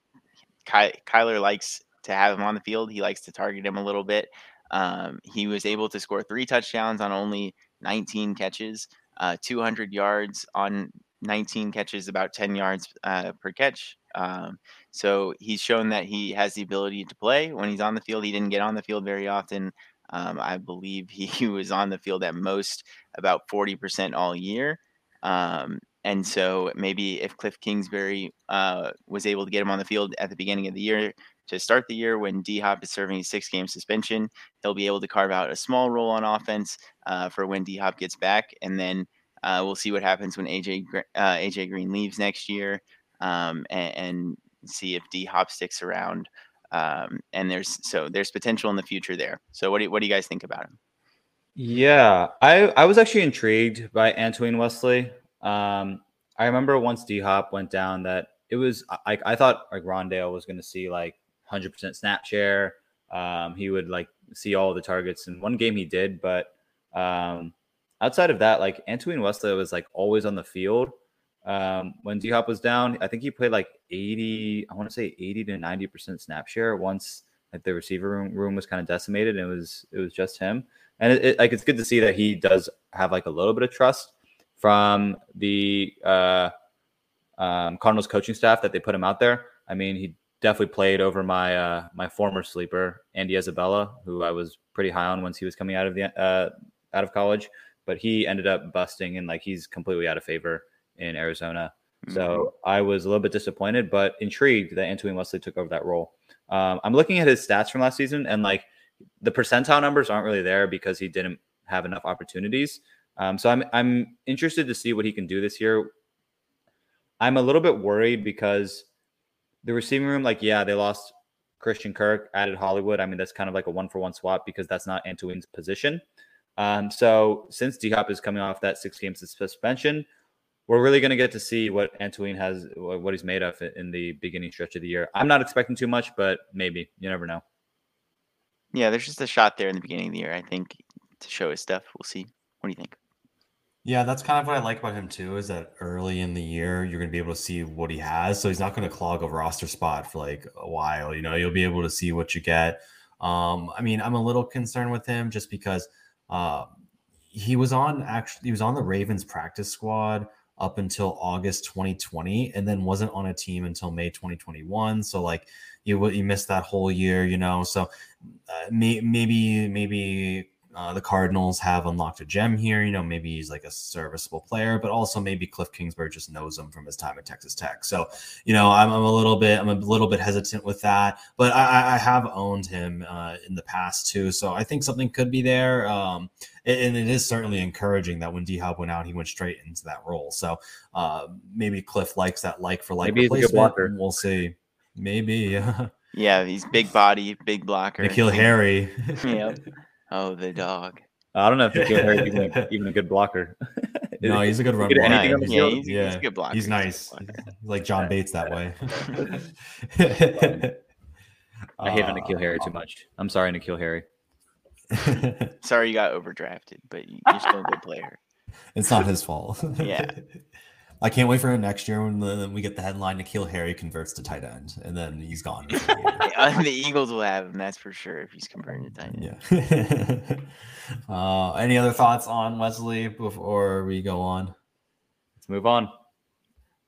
Ky- Kyler likes to have him on the field. He likes to target him a little bit. Um, he was able to score three touchdowns on only 19 catches, uh, 200 yards on 19 catches, about 10 yards uh, per catch. Um, so he's shown that he has the ability to play when he's on the field. He didn't get on the field very often Um, I believe he, was on the field at most about 40% all year. Um, and so maybe if Cliff Kingsbury uh, was able to get him on the field at the beginning of the year to start the year when D Hop is serving a six game suspension, he'll be able to carve out a small role on offense uh, for when D Hop gets back. And then uh, we'll see what happens when AJ, uh, AJ Green leaves next year um, and, and, see if D Hop sticks around. Um, and there's so there's potential in the future there. So what do you, what do you guys think about him? Yeah, I I was actually intrigued by Antoine Wesley. Um, I remember once D Hop went down that it was like I thought like Rondale was going to see like 100% snap share. Um, he would like see all the targets. In one game he did, but um, outside of that, like Antoine Wesley was like always on the field. Um, when D Hop was down, I think he played like 80, I want to say 80 to 90% snap share once like the receiver room, room was kind of decimated and it was it was just him. And it, it, like it's good to see that he does have like a little bit of trust from the uh, um, Cardinals coaching staff that they put him out there. I mean, he definitely played over my uh, my former sleeper Andy Isabella, who I was pretty high on once he was coming out of the uh, out of college, but he ended up busting and like he's completely out of favor in Arizona. Mm-hmm. So I was a little bit disappointed, but intrigued that Antoine Wesley took over that role. Um, I'm looking at his stats from last season, and like the percentile numbers aren't really there because he didn't have enough opportunities. Um, so I'm I'm interested to see what he can do this year. I'm a little bit worried because the receiving room, like, yeah, they lost Christian Kirk, added Hollywood. I mean, that's kind of like a one for one swap because that's not Antoine's position. Um, so since D Hop is coming off that six game suspension, we're really going to get to see what Antoine has, what he's made of in the beginning stretch of the year. I'm not expecting too much, but maybe you never know. Yeah, there's just a shot there in the beginning of the year, I think, to show his stuff. We'll see. What do you think? Yeah, that's kind of what I like about him too. Is that early in the year you're going to be able to see what he has, so he's not going to clog a roster spot for like a while. You know, you'll be able to see what you get. Um, I mean, I'm a little concerned with him just because uh, he was on actually he was on the Ravens practice squad up until August 2020, and then wasn't on a team until May 2021. So like you you missed that whole year, you know. So uh, may, maybe maybe uh, the Cardinals have unlocked a gem here. You know, maybe he's like a serviceable player, but also maybe Cliff Kingsbury just knows him from his time at Texas Tech. So, you know, I'm, I'm a little bit, I'm a little bit hesitant with that, but I, I have owned him uh, in the past too. So I think something could be there. Um, and it is certainly encouraging that when D Hop went out, he went straight into that role. So uh, maybe Cliff likes that like for like maybe replacement. We'll see. Maybe. yeah, Yeah, he's big body, big blocker. N'Keal Harry. yep. Oh, the dog. I don't know if N'Keal Harry's even, a, even a good blocker. no, he's a good run blocker. Yeah, yeah, he's, yeah, he's a good blocker. He's nice. He's like John Bates that way. I hate on N'Keal ah. Harry too much. I'm sorry, N'Keal Harry. sorry you got overdrafted, but you're still a good player. It's not his fault. yeah. I can't wait for next year when the, we get the headline N'Keal Harry converts to tight end, and then he's gone. yeah, the Eagles will have him, that's for sure, if he's converting to tight end. Yeah. uh, any other thoughts on Wesley before we go on? Let's move on.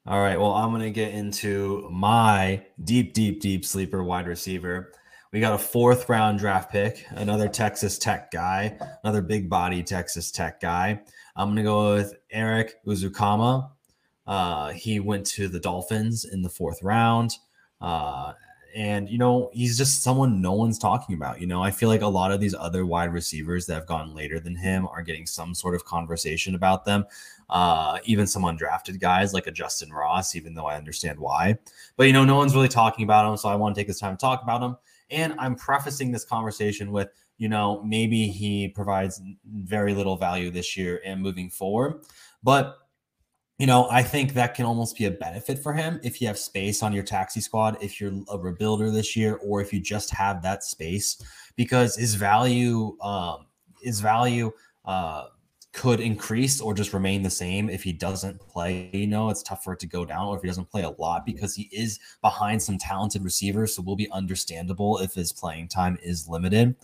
All right. Well, I'm going to get into my deep, deep, deep sleeper wide receiver. We got a fourth round draft pick, another Texas Tech guy, another big body Texas Tech guy. I'm going to go with Erik Ezukanma uh, he went to the Dolphins in the fourth round. Uh, and, you know, he's just someone no one's talking about. You know, I feel like a lot of these other wide receivers that have gone later than him are getting some sort of conversation about them. Uh, even some undrafted guys like a Justin Ross, even though I understand why. But, you know, no one's really talking about him. So I want to take this time to talk about him. And I'm prefacing this conversation with, you know, maybe he provides very little value this year and moving forward. But you know, I think that can almost be a benefit for him if you have space on your taxi squad, if you're a rebuilder this year, or if you just have that space, because his value, um, his value, uh, could increase or just remain the same if he doesn't play. You know, it's tough for it to go down, or if he doesn't play a lot because he is behind some talented receivers. So will be understandable if his playing time is limited.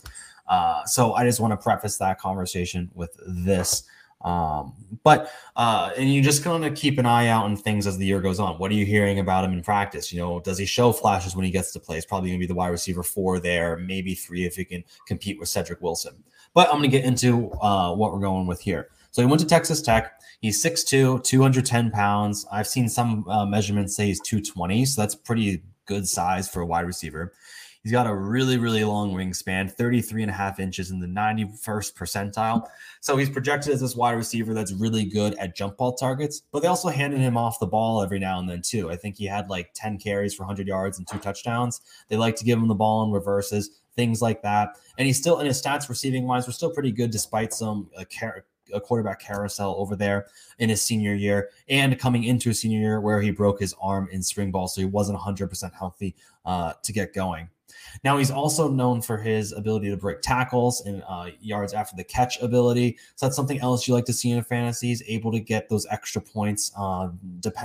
Uh, so I just want to preface that conversation with this. Um, but uh, and you just kind of keep an eye out on things as the year goes on. What are you hearing about him in practice? You know, does he show flashes when he gets to play? He's probably going to be the wide receiver four there, maybe three if he can compete with Cedric Wilson. But I'm going to get into uh, what we're going with here. So he went to Texas Tech. He's 6'2, 210 pounds. I've seen some uh, measurements say he's 220, so that's pretty good size for a wide receiver. He's got a really, really long wingspan, 33 and a half inches in the 91st percentile. So he's projected as this wide receiver that's really good at jump ball targets, but they also handed him off the ball every now and then, too. I think he had like 10 carries for 100 yards and two touchdowns. They like to give him the ball in reverses, things like that. And he's still in his stats receiving wise, were still pretty good despite some uh, a quarterback carousel over there in his senior year and coming into a senior year where he broke his arm in spring ball. So he wasn't 100% healthy uh, to get going. Now he's also known for his ability to break tackles and uh, yards after the catch ability. So that's something else you like to see in a fantasy. He's able to get those extra points, uh,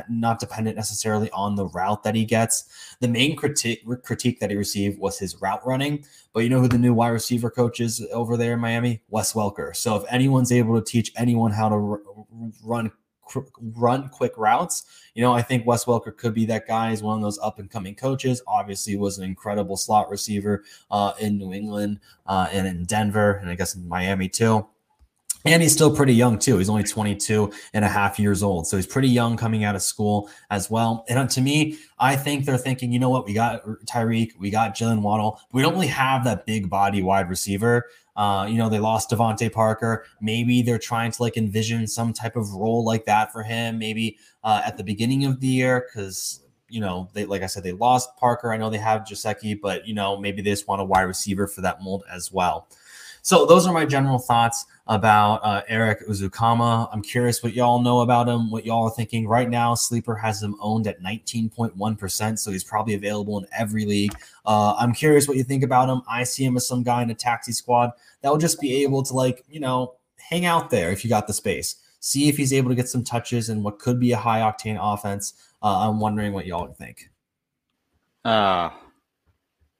not dependent necessarily on the route that he gets. The main critique critique that he received was his route running. But you know who the new wide receiver coach is over there in Miami? Wes Welker. So if anyone's able to teach anyone how to r- run run quick routes. You know, I think Wes Welker could be that guy. He's one of those up and coming coaches. Obviously, was an incredible slot receiver uh, in New England uh, and in Denver, and I guess in Miami too. And he's still pretty young too. He's only 22 and a half years old. So he's pretty young coming out of school as well. And uh, to me, I think they're thinking, you know what? We got Tyreek, we got Jalen Waddle. We don't really have that big body wide receiver. Uh, you know, they lost DeVante Parker. Maybe they're trying to like envision some type of role like that for him, maybe uh, at the beginning of the year, because you know, they like I said, they lost Parker. I know they have Gesicki, but you know, maybe they just want a wide receiver for that mold as well. So those are my general thoughts about uh, Erik Ezukanma. I'm curious what y'all know about him, what y'all are thinking. Right now, Sleeper has him owned at 19.1%, so he's probably available in every league. Uh, I'm curious what you think about him. I see him as some guy in a taxi squad that will just be able to, like, you know, hang out there if you got the space. See if he's able to get some touches in what could be a high octane offense. Uh, I'm wondering what y'all think. Uh,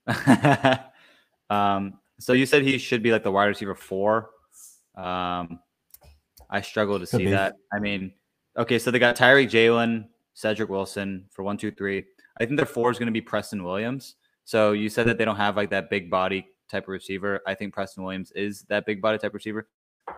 um, so you said he should be like the wide receiver four. Um, I struggle to Could see be. that. I mean, okay, so they got Tyreek Jalen, Cedric Wilson for one, two, three. I think their four is going to be Preston Williams. So you said that they don't have like that big body type of receiver. I think Preston Williams is that big body type receiver,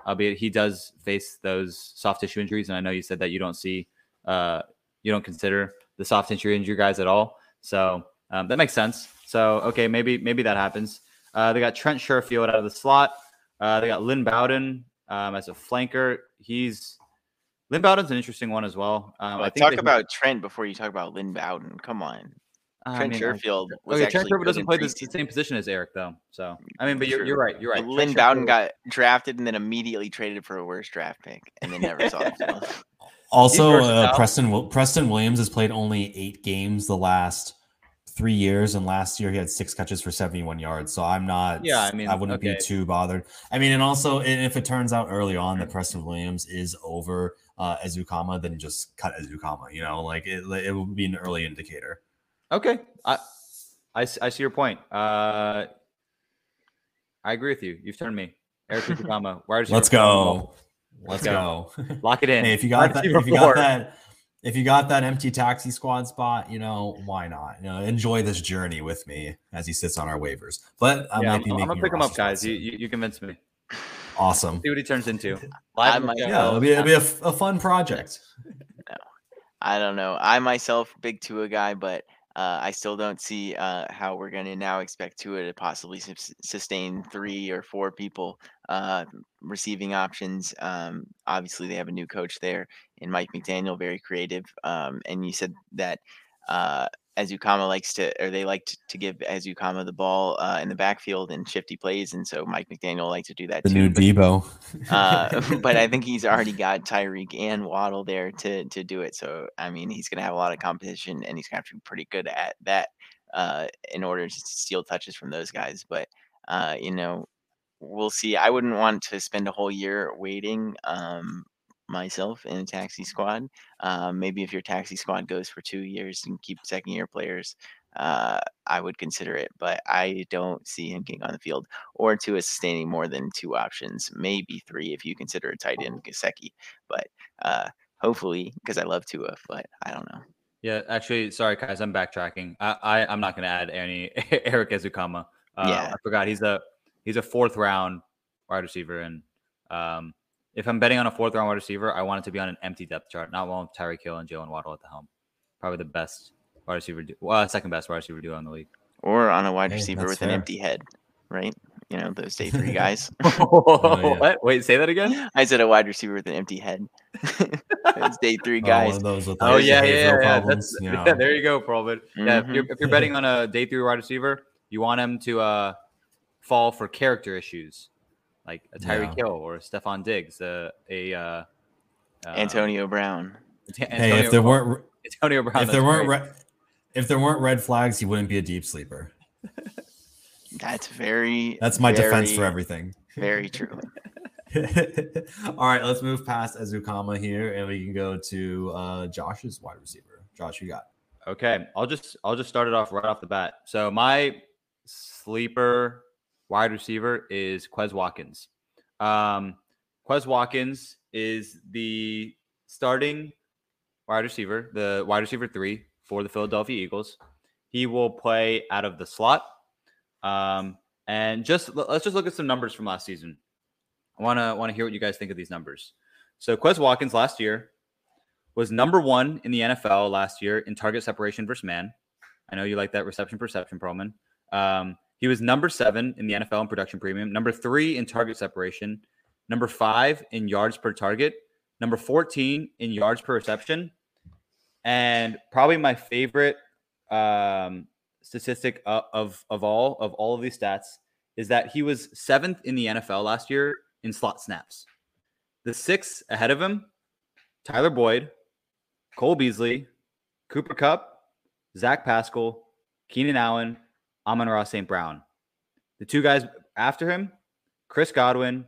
albeit he does face those soft tissue injuries. And I know you said that you don't see, uh, you don't consider the soft tissue injury guys at all. So um, that makes sense. So okay, maybe maybe that happens. Uh, they got Trent Sherfield out of the slot. Uh, they got Lynn Bowden um, as a flanker. He's Lynn Bowden's an interesting one as well. Um, well, I think talk about he, Trent before you talk about Lynn Bowden. Come on. Trent mean, Sherfield was okay, Trent Sherfield doesn't play the, the, same position as Eric though. So I mean, but you're, you're right. You're right. But Lynn Bowden got drafted and then immediately traded for a worse draft pick and then never saw it. Also, uh, Preston Preston Williams has played only eight games the last three years, and last year he had six catches for 71 yards. So I'm not. Yeah, I mean, I wouldn't okay. be too bothered. I mean, and also, if it turns out early on that Preston Williams is over uh, Ezukanma, then just cut Ezukanma. You know, like it, it would be an early indicator. Okay, I, I, I see your point. Uh, I agree with you. You've turned me, Erik Ezukanma. Let's. Let's, go. Let's go. go. Lock it in. Hey, if you got that, if you got that if you got that empty taxi squad spot, you know, why not? You know, enjoy this journey with me as he sits on our waivers. But I yeah, might be I'm, making I'm gonna pick him up, guys. You, you, you convinced me. Awesome. See what he turns into. Live yeah, it'll be, it'll be a, a fun project. No, I don't know. I myself, big Tua guy, but uh, I still don't see uh, how we're going to now expect Tua to possibly su- sustain three or four people uh, receiving options. Um, obviously, they have a new coach there in Mike McDaniel, very creative. Um, and you said that uh, Ezukanma likes to, or they like to, to give Ezukanma the ball uh, in the backfield and shifty plays, and so Mike McDaniel likes to do that the too. new but, Deebo. uh, but I think he's already got Tyreek and Waddle there to to do it. So I mean, he's going to have a lot of competition, and he's going to have to be pretty good at that uh, in order to steal touches from those guys. But uh, you know, we'll see. I wouldn't want to spend a whole year waiting. Um, myself in a taxi squad. Um, maybe if your taxi squad goes for two years and keep second year players, uh, I would consider it. But I don't see him getting on the field or Tua sustaining more than two options, maybe three if you consider a tight end Gesicki. But uh, hopefully, because I love Tua, but I don't know. Yeah, actually, sorry guys, I'm backtracking. I, I am not going to add any Erik Ezukanma. Uh, Yeah. I forgot he's a he's a fourth round wide receiver, and um, if I'm betting on a fourth round wide receiver, I want it to be on an empty depth chart, not one with Tyreek Hill and Jalen Waddle at the helm. Probably the best wide receiver, du- well, second best wide receiver duo in the league. Or on a wide Hey, receiver that's with an empty head, right? You know, those day three guys. Oh, yeah. What? Wait, say that again. I said a wide receiver with an empty head. those day three guys. one of those Oh yeah, yeah, yeah. yeah. problems, That's, you know. yeah, there you go, Perlman. Yeah, if you're, Mhm. if you're betting on a day three wide receiver, you want him to uh, fall for character issues, like a Tyreek Yeah. Hill or a Stefon Diggs, uh, a uh, uh, Antonio Brown. Ant- Hey, if there Brown- weren't Antonio Brown, if there weren't great. re- if there weren't red flags, he wouldn't be a deep sleeper. That's very. That's my defense for everything. Very true. All right, let's move past Ezukanma here, and we can go to uh, Josh's wide receiver. Josh, you got Okay, I'll just I'll just start it off right off the bat. So my sleeper wide receiver is Quez Watkins. Um, Quez Watkins is the starting wide receiver, the wide receiver three for the Philadelphia Eagles. He will play out of the slot. Um, and just let's just look at some numbers from last season. I want to hear what you guys think of these numbers. So Quez Watkins last year was number one in the NFL last year in target separation versus man. I know you like that reception perception, Perlman. Um, he was number seven in the NFL in production premium, number three in target separation, number five in yards per target, number 14 in yards per reception, and probably my favorite um, statistic of, of of all of all of these stats is that he was seventh in the NFL last year in slot snaps. The six ahead of him, Tyler Boyd, Cole Beasley, Cooper Kupp, Zach Pascal, Keenan Allen, Amon-Ra St. Brown. The two guys after him, Chris Godwin,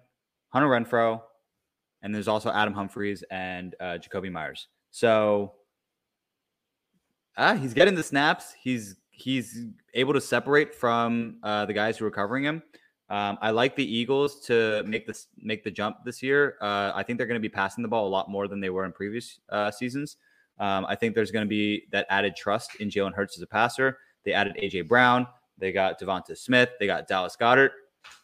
Hunter Renfrow, and there's also Adam Humphries and uh, Jakobi Meyers. So ah, he's getting the snaps. He's he's able to separate from uh, the guys who are covering him. Um, I like the Eagles to make this make the jump this year. Uh, I think they're going to be passing the ball a lot more than they were in previous uh, seasons. Um, I think there's going to be that added trust in Jalen Hurts as a passer. They added AJ Brown. They got Devonta Smith. They got Dallas Goedert.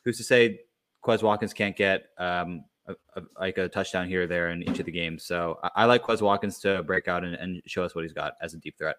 Who's to say Quez Watkins can't get um, a, a, like a touchdown here or there in each of the games? So I, I like Quez Watkins to break out and, and show us what he's got as a deep threat.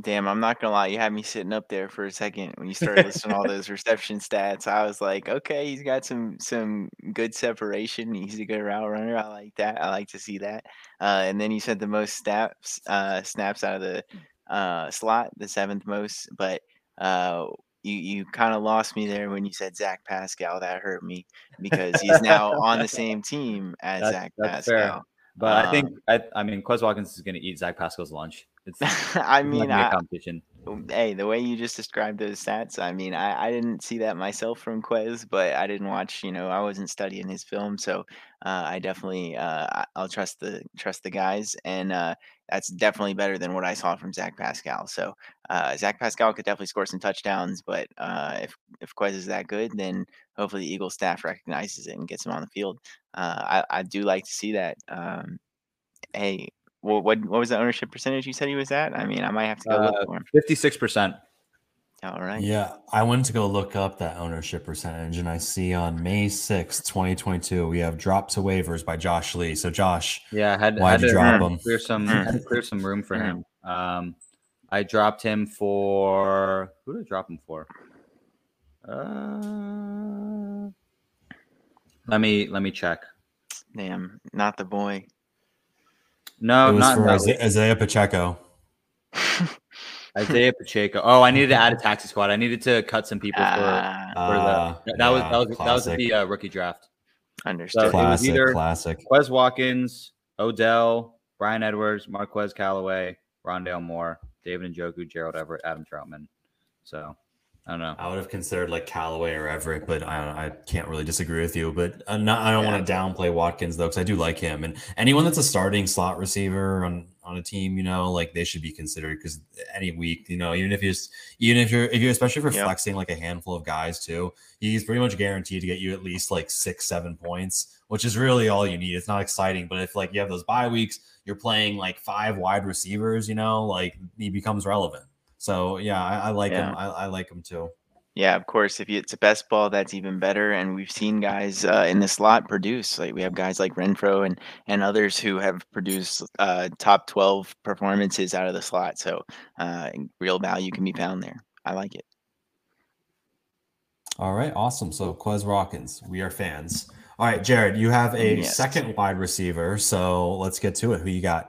Damn, I'm not gonna lie. You had me sitting up there for a second when you started listing all those reception stats. I was like, okay, he's got some some good separation. He's a good route runner. I like that. I like to see that. Uh, and then you said the most snaps uh, snaps out of the uh, slot, the seventh most. But uh, you you kind of lost me there when you said Zach Pascal. That hurt me because he's now on the same team as That's- Zach that's fair. Pascal. But I think Um, I, I mean Quez Watkins is going to eat Zach Pascal's lunch. It's I mean, gonna be a I, competition. hey, the way you just described those stats, I mean, I, I didn't see that myself from Quez, but I didn't watch, you know, I wasn't studying his film, so uh, I definitely uh, I'll trust the trust the guys, and uh, that's definitely better than what I saw from Zach Pascal. So uh, Zach Pascal could definitely score some touchdowns, but uh, if if Quez is that good, then hopefully the Eagles staff recognizes it and gets him on the field. Uh, I I do like to see that. Um, hey. What, what what was the ownership percentage you said he was at? I mean, I might have to go look Uh, for him. Fifty six percent. All right. Yeah, I went to go look up that ownership percentage, and I see on May sixth, 2022, we have Drop to Waivers by Josh Lee. So, Josh, Yeah, I had, Why'd had you to drop clear- him? Clear some had to clear some room for him. Um, I dropped him for who did I drop him for? Uh, let me let me check. Damn, not the boy. No, it was not for Isaiah, Isaiah Pacheco. Isaiah Pacheco. Oh, I needed to add a taxi squad. I needed to cut some people for. Ah, for Ah, the, that was that was that was the uh, rookie draft. understood. it was Classic, either- classic. Quez Watkins, Odell, Bryan Edwards, Marquez Callaway, Rondale Moore, David Njoku, Gerald Everett, Adam Trautman. So I don't know. I would have considered like Callaway or Everett, but I, I can't really disagree with you. But I'm not, I don't yeah. want to downplay Watkins though, because I do like him. And anyone that's a starting slot receiver on on a team, you know, like they should be considered because any week, you know, even if you're even if you're if you're especially for yep. flexing like a handful of guys too, he's pretty much guaranteed to get you at least like six seven points, which is really all you need. It's not exciting, but if like you have those bye weeks, you're playing like five wide receivers, you know, like he becomes relevant. So yeah, I, I like yeah. him. I, I, like him too. Yeah, of course. If it's a best ball, that's even better. And we've seen guys uh, in the slot produce. Like we have guys like Renfrow and and others who have produced uh, top twelve performances out of the slot. So uh, real value can be found there. I like it. All right, awesome. So Quez Rockins, we are fans. All right, Jared, you have a yes. second wide receiver. So let's get to it. Who you got?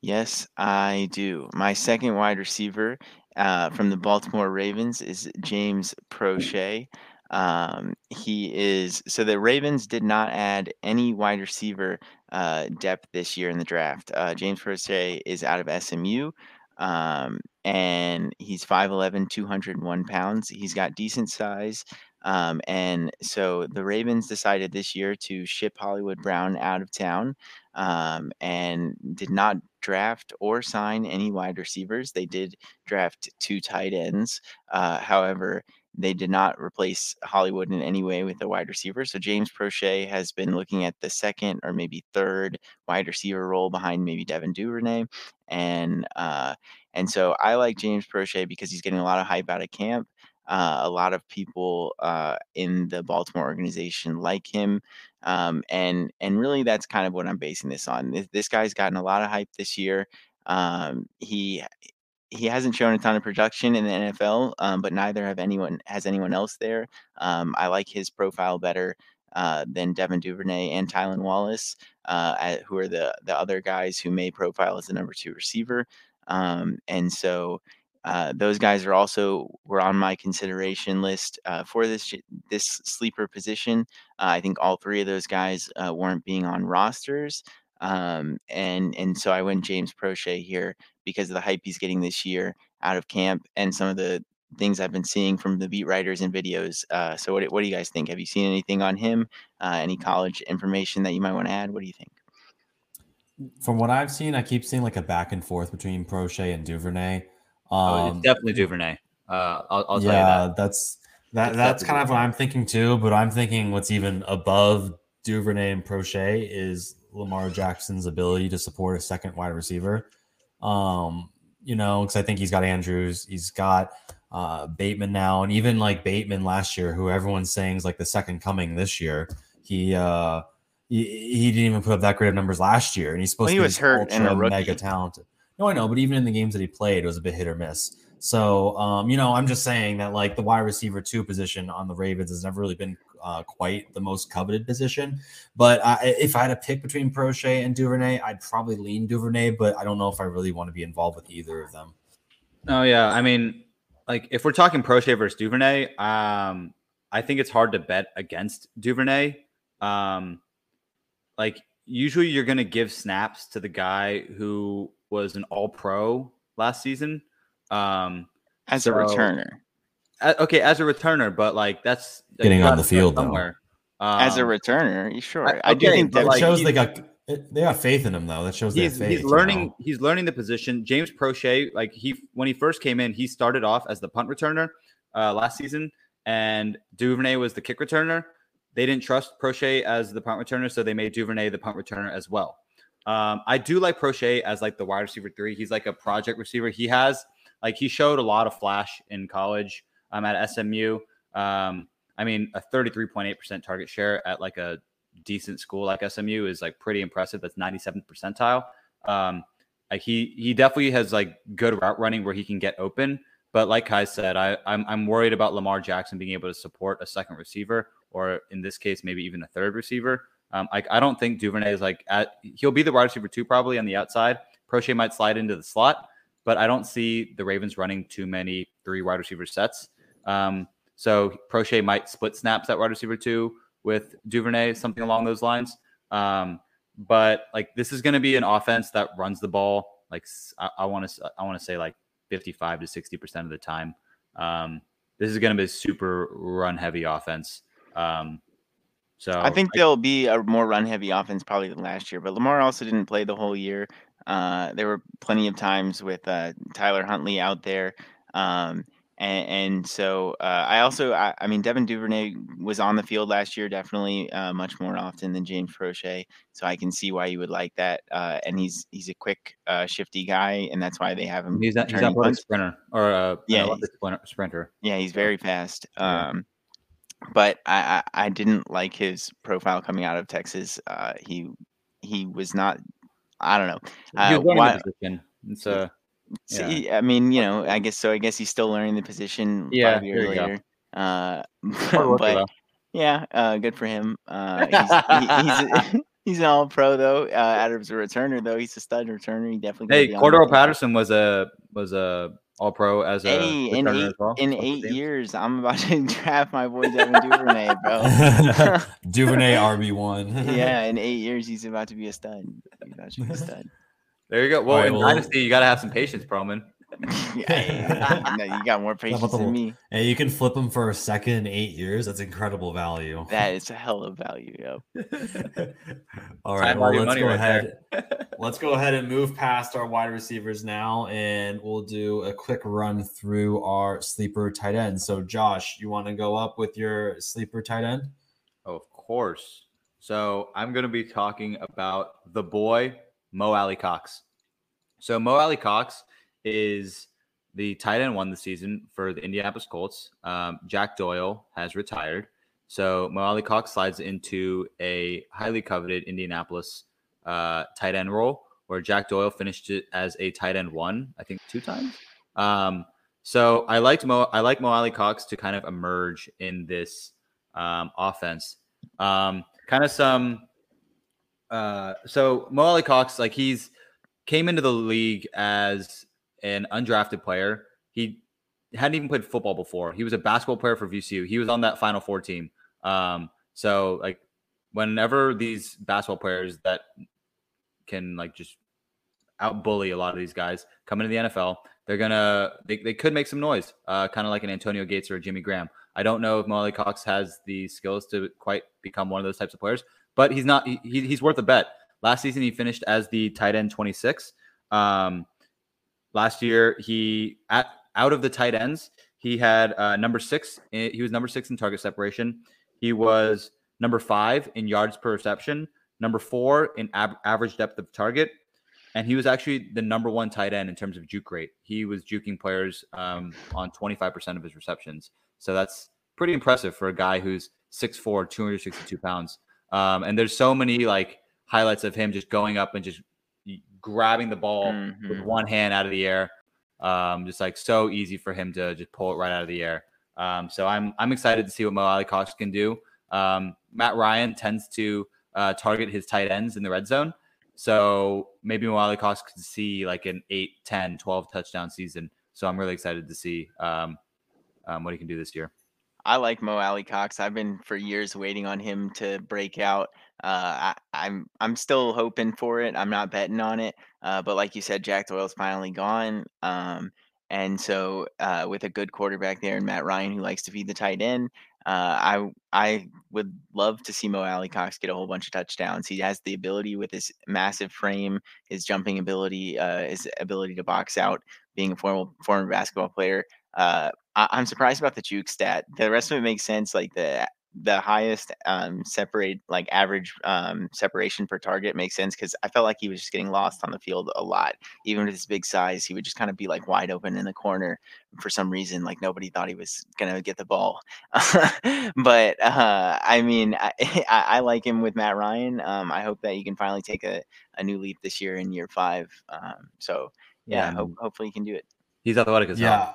Yes, I do. My second wide receiver uh, from the Baltimore Ravens is James Proche. Um, he is so the Ravens did not add any wide receiver uh, depth this year in the draft. Uh, James Proche is out of SMU. Um, and he's 5'11, 201 pounds. He's got decent size. Um, and so the Ravens decided this year to ship Hollywood Brown out of town um, and did not draft or sign any wide receivers. They did draft two tight ends. Uh, however, they did not replace Hollywood in any way with a wide receiver. So James Proche has been looking at the second or maybe third wide receiver role behind maybe Devin Duvernay. And uh, and so I like James Proche because he's getting a lot of hype out of camp. Uh, a lot of people uh, in the Baltimore organization like him, um, and and really that's kind of what I'm basing this on. This, this guy's gotten a lot of hype this year. Um, he he hasn't shown a ton of production in the NFL, um, but neither have anyone has anyone else there. Um, I like his profile better uh, than Devin Duvernay and Tylan Wallace, uh, who are the the other guys who may profile as the number two receiver. Um, and so uh, those guys are also were on my consideration list uh, for this this sleeper position. Uh, I think all three of those guys uh, weren't being on rosters, um, and and so I went James Proche here because of the hype he's getting this year out of camp and some of the things I've been seeing from the beat writers and videos. Uh, so what what do you guys think? Have you seen anything on him? any college information that you might want to add? What do you think? From what I've seen, I keep seeing like a back and forth between Proche and Duvernay. Um, oh, definitely Duvernay. Uh, I'll, I'll yeah, that. that's that. It's that's kind of what I'm thinking too. But I'm thinking what's even above Duvernay and Proche is Lamar Jackson's ability to support a second wide receiver. Um, you know, because I think he's got Andrews, he's got uh, Bateman now, and even like Bateman last year, who everyone's saying is like the second coming this year. He uh, he, he didn't even put up that great of numbers last year, and he's supposed well, he to be was hurt and a mega talented. No, I know, but even in the games that he played, it was a bit hit or miss. So, um, you know, I'm just saying that like the wide receiver two position on the Ravens has never really been uh, quite the most coveted position. But I, if I had to pick between Proche and Duvernay, I'd probably lean Duvernay, but I don't know if I really want to be involved with either of them. Oh yeah, I mean, like if we're talking Proche versus Duvernay, um, I think it's hard to bet against Duvernay. Um, like usually you're going to give snaps to the guy who was an All Pro last season. Um, as so, a returner. Uh, okay, as a returner, but like that's getting on the field somewhere. Um, as a um, returner, sure. I, I do think that like, shows they got they got faith in him though. That shows he's, faith, he's learning. You know? He's learning the position. James Proche, like he when he first came in, he started off as the punt returner uh, last season, and Duvernay was the kick returner. They didn't trust Proche as the punt returner, so they made Duvernay the punt returner as well. Um, I do like Proche as like the wide receiver three. He's like a project receiver. He has like he showed a lot of flash in college um, at SMU. Um, I mean, a 33.8% target share at like a decent school like SMU is like pretty impressive. That's 97th percentile. Um, like he he definitely has like good route running where he can get open. But like Kai said, I I'm I'm worried about Lamar Jackson being able to support a second receiver, or in this case, maybe even a third receiver. Um, I, I don't think Duvernay is like at he'll be the wide receiver two probably on the outside. Proche might slide into the slot, but I don't see the Ravens running too many three wide receiver sets. Um, so Proche might split snaps at wide receiver two with Duvernay, something along those lines. Um, but like this is going to be an offense that runs the ball. Like I want to I want to say like 55 to 60 percent of the time. Um, this is going to be a super run heavy offense. Um, so I think there'll be a more run heavy offense probably than last year, but Lamar also didn't play the whole year. Uh, there were plenty of times with uh, Tyler Huntley out there. Um, and, and, so uh, I also, I, I, mean, Devin Duvernay was on the field last year, definitely uh, much more often than James Proche. So I can see why you would like that. Uh, and he's he's a quick, uh, shifty guy, and that's why they have him. He's a, he's not a sprinter or a yeah, sprinter. Yeah, he's very fast. Um, but I, I, I didn't like his profile coming out of Texas. Uh, he he was not. I don't know. Uh, why, It's a See, I mean, you know, I guess so. I guess he's still learning the position. Yeah, five years later. Uh, but yeah, uh, good for him. Uh, he's, he's, he's, an all pro though. Uh, Adams a returner though. He's a stud returner. He definitely. Hey, Cordarrelle Patterson was a was a all pro as a hey, in eight, well. in eight years. I'm about to draft my boy Devin Duvernay, bro. Duvernay RB one. yeah, in eight years he's about to be a stud. He's about to be a stud. There you go. Well, right, in well, Dynasty, you got to have some patience, Proman. Yeah, you got more patience than me. Hey, you can flip them for a second in eight years. That's incredible value. That is a hell of value, yo. All right, well, let's go right ahead. let's go ahead and move past our wide receivers now, and we'll do a quick run through our sleeper tight end. So, Josh, you want to go up with your sleeper tight end? Oh, of course. So, I'm going to be talking about the boy Mo Alie-Cox. So Mo Alie-Cox is the tight end one this season for the Indianapolis Colts. Um, Jack Doyle has retired. So Mo Alie-Cox slides into a highly coveted Indianapolis uh, tight end role where Jack Doyle finished it as a tight end one, I think two times. Um, so I liked Mo, I like Mo Alie-Cox to kind of emerge in this um, offense. Um, kind of some uh, so Mo Alie-Cox, like he's came into the league as an undrafted player. He hadn't even played football before. He was a basketball player for VCU. He was on that Final Four team. Um, so like whenever these basketball players that can like just out bully a lot of these guys come into the NFL, they're gonna they, they could make some noise, uh, kind of like an Antonio Gates or a Jimmy Graham. I don't know if Mo Alie-Cox has the skills to quite become one of those types of players, but he's not. He, he's worth a bet. Last season, he finished as the tight end 26. Um, last year, he at out of the tight ends, he had uh, number six. Eh, he was number six in target separation. He was number five in yards per reception, number four in ab- average depth of target, and he was actually the number one tight end in terms of juke rate. He was juking players um, on 25% of his receptions. So that's pretty impressive for a guy who's 6'4, 262 pounds. Um, and there's so many like highlights of him just going up and just grabbing the ball mm-hmm. with one hand out of the air. Um, just like so easy for him to just pull it right out of the air. Um, so I'm I'm excited to see what Mo Alie-Cox can do. Um, Matt Ryan tends to uh, target his tight ends in the red zone. So maybe Mo Alie-Cox could see like an 8, 10, 12 touchdown season. So I'm really excited to see um, um, what he can do this year. I like Mo Alie-Cox. I've been for years waiting on him to break out. Uh, I, I'm I'm still hoping for it. I'm not betting on it. Uh, but like you said, Jack Doyle's finally gone. Um, and so uh, with a good quarterback there and Matt Ryan who likes to feed the tight end, uh, I I would love to see Mo Alie-Cox get a whole bunch of touchdowns. He has the ability with his massive frame, his jumping ability, uh, his ability to box out, being a former former basketball player. Uh, I, am surprised about the juke stat. The rest of it makes sense. Like the the highest um, separate like average um, separation per target makes sense because I felt like he was just getting lost on the field a lot. Even with his big size, he would just kind of be like wide open in the corner for some reason. Like nobody thought he was gonna get the ball. but uh, I mean, I, I, like him with Matt Ryan. Um, I hope that he can finally take a, a new leap this year in year five. Um, so yeah, yeah hope, hopefully he can do it. He's athletic as yeah.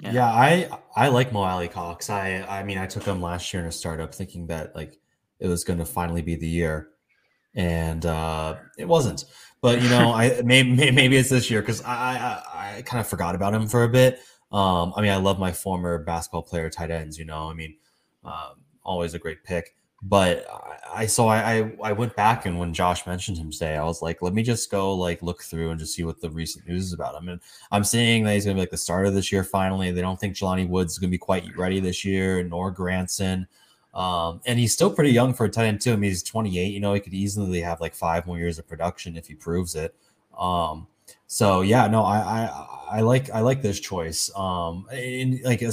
Yeah. yeah, I I like Mo Alie-Cox. I I mean I took him last year in a startup thinking that like it was going to finally be the year, and uh, it wasn't. But you know, I maybe maybe it's this year because I, I I kind of forgot about him for a bit. Um, I mean, I love my former basketball player tight ends. You know, I mean, um, always a great pick. But I, so I, I went back and when Josh mentioned him today, I was like, let me just go like look through and just see what the recent news is about him. And I'm seeing that he's gonna be like the starter this year. Finally, they don't think Jelani Woods is gonna be quite ready this year, nor Granson. Um, and he's still pretty young for a tight end too. I mean, he's 28. You know, he could easily have like five more years of production if he proves it. Um, so yeah, no, I I, I like I like this choice. Um, in like in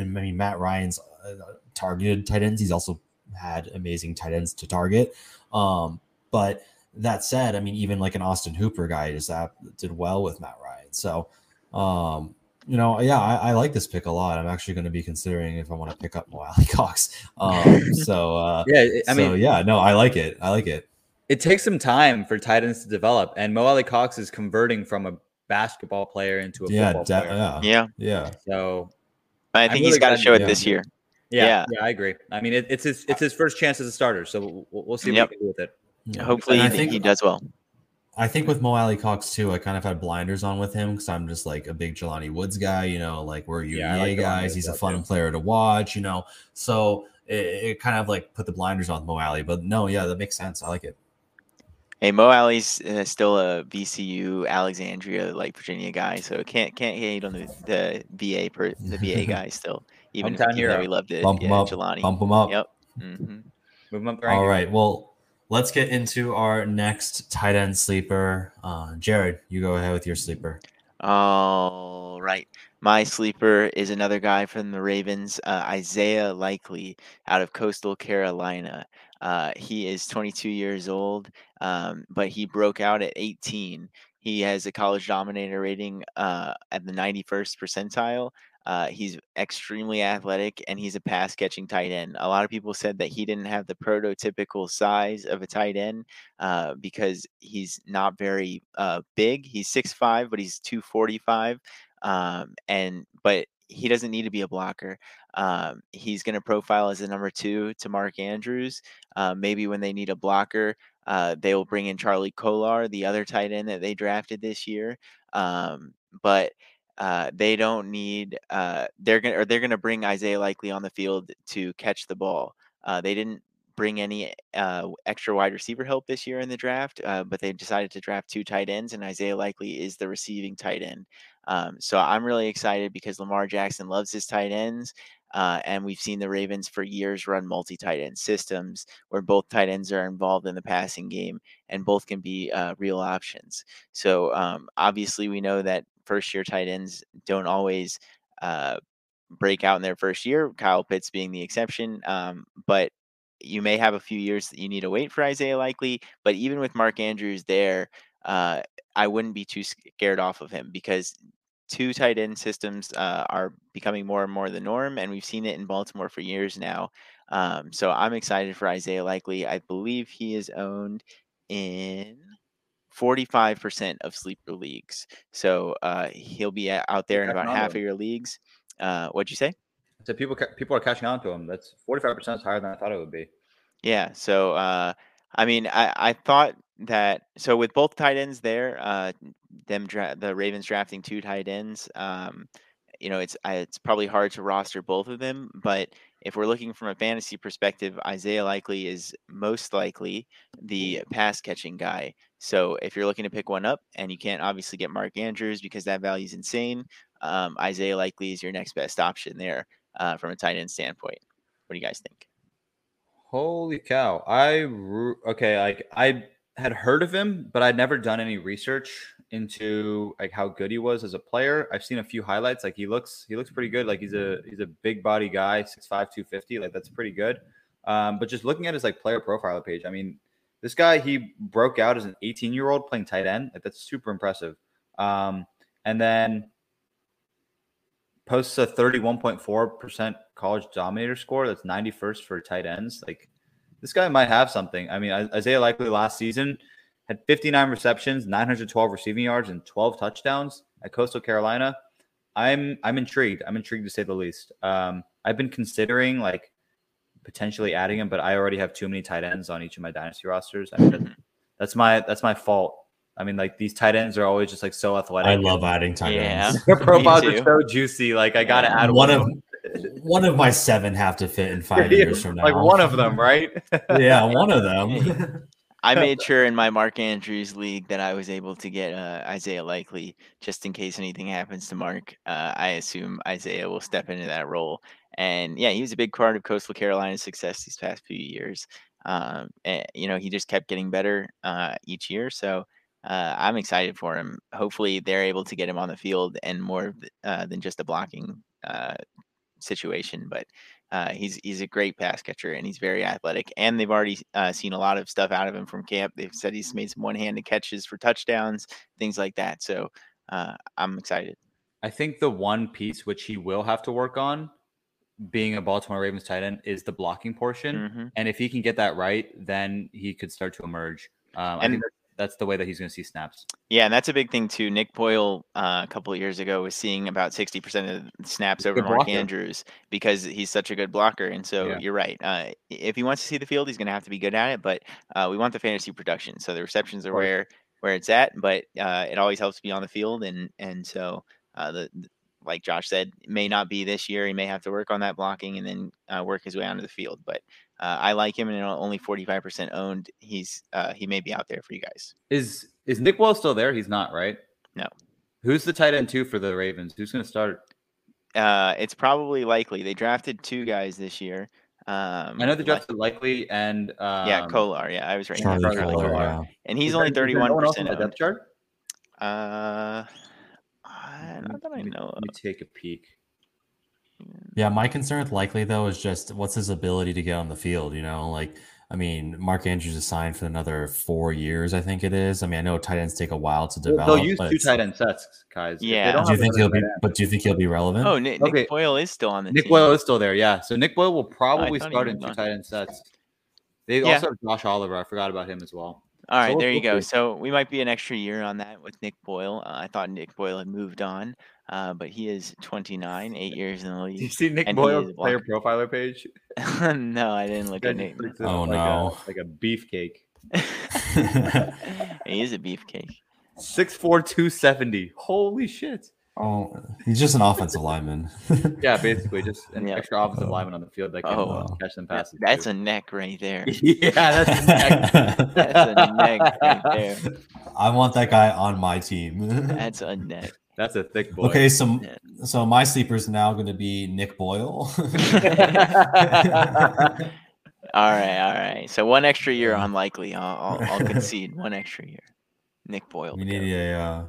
I mean, Matt Ryan's uh, targeted tight ends. He's also had amazing tight ends to target. Um, but that said, I mean, even like an Austin Hooper guy just did well with Matt Ryan. So, um, you know, yeah, I, I, like this pick a lot. I'm actually going to be considering if I want to pick up Mo Alie-Cox. Um, so uh, yeah, I mean, so, yeah, no, I like it. I like it. It takes some time for tight ends to develop, and Mo Alie-Cox is converting from a basketball player into a yeah, football de- player. Yeah, Yeah. yeah. So I think I'm he's really got to show it yeah. this year. Yeah, Yeah. yeah, I agree. I mean, it, it's his it's his first chance as a starter, so we'll, we'll see Yep. what he can do with it. yeah. Hopefully, I he, think he does well. I think with Mo Alie-Cox too, I kind of had blinders on with him because I'm just like a big Jelani Woods guy. You know, like we're UVA Yeah, like guys. He's a fun too. player to watch. You know, so it, it kind of like put the blinders on Mo Alie. But no, yeah, that makes sense. I like it. Hey, Mo Alie's uh, still a VCU, Alexandria, like Virginia guy, so can't can't hate on the, the VA per the VA guy still. Even if, Hometown even hero. we loved it, Bump yeah, him up. Jelani. Bump him up. Yep. hmm Move him up the All rankings. right. Well, let's get into our next tight end sleeper. Uh, Jared, you go ahead with your sleeper. All right. My sleeper is another guy from the Ravens, uh, Isaiah Likely out of Coastal Carolina. Uh, he is 22 years old, um, but he broke out at 18. He has a college dominator rating uh, at the 91st percentile. Uh, he's extremely athletic and he's a pass catching tight end. A lot of people said that he didn't have the prototypical size of a tight end uh, because he's not very uh, big. He's 6'5, but he's 245. Um, and but he doesn't need to be a blocker. Um, he's going to profile as a number two to Mark Andrews. Uh, maybe when they need a blocker, uh, they will bring in Charlie Kolar, the other tight end that they drafted this year. Um, but uh, they don't need. Uh, they're gonna or they're gonna bring Isaiah Likely on the field to catch the ball. Uh, they didn't bring any uh, extra wide receiver help this year in the draft, uh, but they decided to draft two tight ends, and Isaiah Likely is the receiving tight end. Um, so I'm really excited because Lamar Jackson loves his tight ends. Uh, and we've seen the Ravens for years run multi tight end systems where both tight ends are involved in the passing game and both can be uh, real options. So um, obviously, we know that first year tight ends don't always uh, break out in their first year, Kyle Pitts being the exception. Um, but you may have a few years that you need to wait for Isaiah Likely. But even with Mark Andrews there, uh, I wouldn't be too scared off of him because two tight end systems uh, are becoming more and more the norm, and we've seen it in Baltimore for years now. Um, so I'm excited for Isaiah Likely. I believe he is owned in 45% of sleeper leagues. So uh, he'll be out there in about half of your leagues. Uh, what'd you say? So people ca- people are catching on to him. That's forty five percent is higher than I thought it would be. Yeah. So, uh, I mean, I, I thought that so with both tight ends there, uh, them dra- the Ravens drafting two tight ends, um, you know, it's I, it's probably hard to roster both of them. But if we're looking from a fantasy perspective, Isaiah Likely is most likely the pass catching guy. So if you're looking to pick one up and you can't obviously get Mark Andrews because that value is insane, um, Isaiah Likely is your next best option there uh, from a tight end standpoint. What do you guys think? Holy cow! I okay, like I had heard of him, but I'd never done any research into like how good he was as a player. I've seen a few highlights. Like he looks, he looks pretty good. Like he's a he's a big body guy, 6'5", 250. Like that's pretty good. Um, but just looking at his like player profile page, I mean, this guy he broke out as an 18 year old playing tight end. Like that's super impressive. Um, and then posts a 31.4% college dominator score. That's 91st for tight ends. Like this guy might have something. I mean, Isaiah Likely last season had 59 receptions, 912 receiving yards, and 12 touchdowns at Coastal Carolina. I'm I'm intrigued. I'm intrigued to say the least. Um, I've been considering like potentially adding him, but I already have too many tight ends on each of my dynasty rosters. I mean, that's my that's my fault. I mean, like these tight ends are always just like so athletic. I love adding tight Yeah. ends. Their profiles Me are so juicy. Like I gotta add One one, of of them. one of my seven have to fit in five years from now. Like one of them, right? yeah, one of them. I made sure in my Mark Andrews league that I was able to get uh, Isaiah Likely just in case anything happens to Mark. Uh, I assume Isaiah will step into that role. And yeah, he was a big part of Coastal Carolina's success these past few years. Um, and, you know, he just kept getting better uh, each year. So uh, I'm excited for him. Hopefully, they're able to get him on the field and more uh, than just a blocking uh, situation. But uh, he's he's a great pass catcher and he's very athletic. And they've already uh, seen a lot of stuff out of him from camp. They've said he's made some one-handed catches for touchdowns, things like that. So uh, I'm excited. I think the one piece which he will have to work on, being a Baltimore Ravens tight end, is the blocking portion. Mm-hmm. And if he can get that right, then he could start to emerge. Um, I And- think that's, the way that he's going to see snaps. Yeah, and that's a big thing too. Nick Boyle uh, a couple of years ago was seeing about sixty percent of the snaps over Mark blocker. Andrews because he's such a good blocker. And so Yeah. you're right. Uh, if he wants to see the field, he's going to have to be good at it. But uh, we want the fantasy production, so the receptions are where where it's at. But uh, it always helps to be on the field, and and so uh, the like Josh said, it may not be this year. He may have to work on that blocking and then uh, work his way onto the field. But uh, I like him, and only forty five percent owned. He's uh, he may be out there for you guys. Is is Nick Wells still there? He's not, right? No. Who's the tight end two for the Ravens? Who's going to start? Uh, it's probably likely they drafted two guys this year. Um, I know they li- drafted Likely and um, yeah, Kolar. Yeah, I was right. Charlie Charlie Kolar, Kolar. yeah. And he's Is only thirty one thirty there one no one else on percent. the depth chart. Uh, uh, not that I Let me- know of. Let me take a peek. Yeah, my concern with likely though is just what's his ability to get on the field. You know, like I mean, Mark Andrews is signed for another four years, I think it is. I mean, I know tight ends take a while to Well, develop. They'll use but two it's- tight end sets, guys. Yeah. don't you think he'll be? tight end- But do you think he'll be relevant? Oh, Nick, Okay. Nick Boyle is still on the Nick team. Boyle is still there, yeah. So Nick Boyle will probably thought start in two on. tight end sets. They Yeah. also have Josh Oliver. I forgot about him as well. All right, So there you go. hopefully- So we might be an extra year on that with Nick Boyle. Uh, I thought Nick Boyle had moved on, uh, but he is 29, eight years in the league. Do you see Nick And Boyle's player profiler page? no, I didn't look Guy at just Nick. Oh, like no. a, like a beefcake. he is a beefcake. Six four two seventy. Holy shit! Oh, he's just an offensive lineman. Yeah, basically just an Yeah. extra offensive Oh. lineman on the field that can Oh. uh, catch them passes. That's too. a neck right there. yeah, that's a neck. That's a neck right there. I want that guy on my team. That's a neck. That's a thick boy. okay, so so my sleeper is now going to be Nick Boyle. All right, all right. So one extra year unlikely. I'll, I'll, I'll concede one extra year. Nick Boyle. we need go. a uh,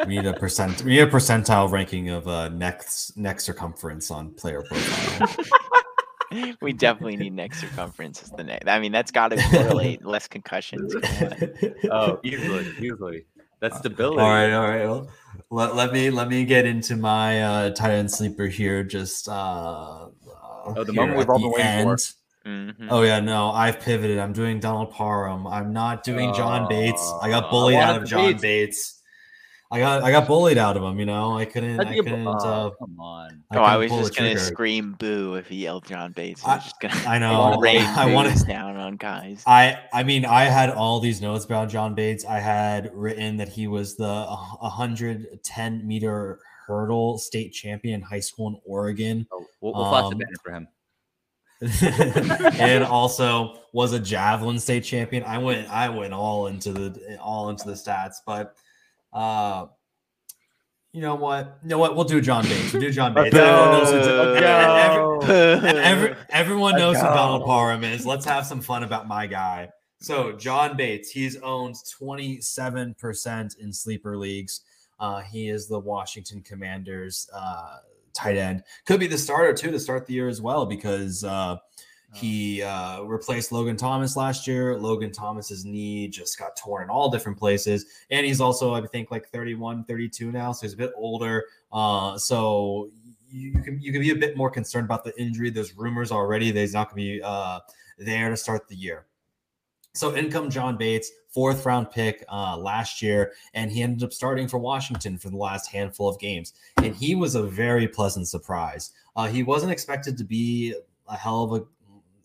we need a percent we need a percentile ranking of uh, neck neck circumference on player profile. we definitely need neck circumference as the neck. I mean, that's got to correlate less concussions. Oh, easily, easily. That's all stability. All right, all right. Well, let, let me let me get into my uh, tight end sleeper here. Just uh, Oh, the moment we've all the been waiting for. End. Mhm. Oh yeah, no, I've pivoted. I'm doing Donald Parham. I'm not doing John Bates. I got Oh, bullied I out of John Bates. Bates. I got I got bullied out of him. You know, I couldn't. I couldn't. oh, uh, come on. Oh, I was just gonna trigger. scream boo if he yelled John Bates. I I- was just gonna I know. rain I wanted. boos down on guys. I I mean I had all these notes about John Bates. I had written that he was the uh, 110 meter hurdle state champion in high school in Oregon, Oh, we'll, we'll flash the Um, banner for him. and also was a javelin state champion. I went I went all into the all into the stats, but uh you know what? You know what? We'll do John Bates. We'll do John Bates. Everyone knows who, Let's go. every- every- everyone knows who. Donald Parham is. Let's have some fun about my guy. So John Bates, he's owned 27% in sleeper leagues. Uh, he is the Washington Commanders uh, tight end. Could be the starter too to start the year as well because uh, he uh, replaced Logan Thomas last year. Logan Thomas's knee just got torn in all different places, and he's also I think like 31, 32 now, so he's a bit older. Uh, so you, you can you can be a bit more concerned about the injury. There's rumors already that he's not going to be uh, there to start the year. So in come John Bates, fourth round pick uh, last year, and he ended up starting for Washington for the last handful of games, and he was a very pleasant surprise. Uh, he wasn't expected to be a hell of a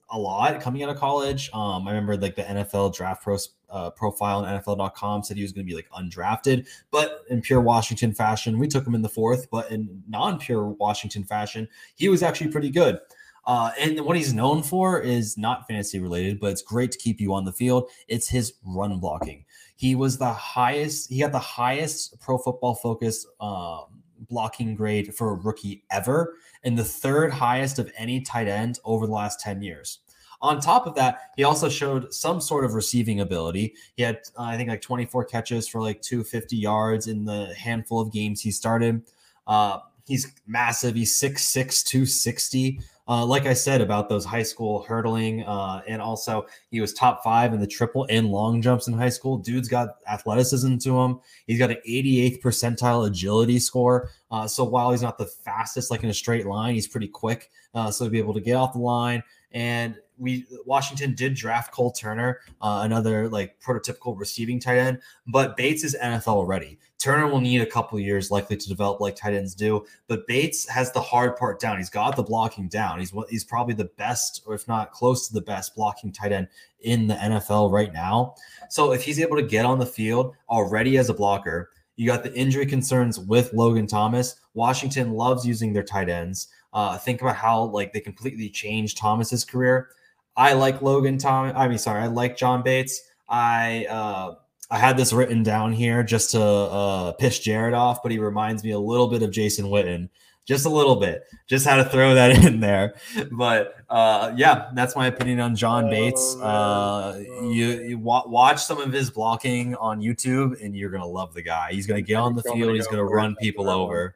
a lot coming out of college. Um, I remember like the NFL draft pro, uh, profile on NFL.com said he was going to be like undrafted, but in pure Washington fashion, we took him in the fourth. But in non-pure Washington fashion, he was actually pretty good. Uh, and what he's known for is not fantasy related, but it's great to keep you on the field. It's his run blocking. He was the highest. He got the highest Pro Football Focus um, blocking grade for a rookie ever, and the third highest of any tight end over the last ten years. On top of that, he also showed some sort of receiving ability. He had, uh, I think, like 24 catches for like 250 yards in the handful of games he started. Uh, he's massive. He's 6'6, 260. Uh, like I said about those high school hurdling, uh, and also he was top five in the triple and long jumps in high school. Dude's got athleticism to him. He's got an 88th percentile agility score. Uh, so while he's not the fastest, like in a straight line, he's pretty quick. Uh, so to be able to get off the line and we Washington did draft Cole Turner, uh, another like prototypical receiving tight end, but Bates is NFL ready. Turner will need a couple years likely to develop like tight ends do, but Bates has the hard part down. He's got the blocking down. He's he's probably the best, or if not close to the best, blocking tight end in the NFL right now. So if he's able to get on the field already as a blocker, you got the injury concerns with Logan Thomas. Washington loves using their tight ends. Uh, think about how like they completely changed Thomas's career. I like Logan Thomas. I mean, sorry, I like John Bates. I uh, I had this written down here just to uh, piss Jared off, but he reminds me a little bit of Jason Witten, just a little bit. Just had to throw that in there. But uh, yeah, that's my opinion on John Bates. Oh, uh, you, you wa- watch some of his blocking on YouTube, and you're gonna love the guy. He's gonna get on the field. He's gonna run people over.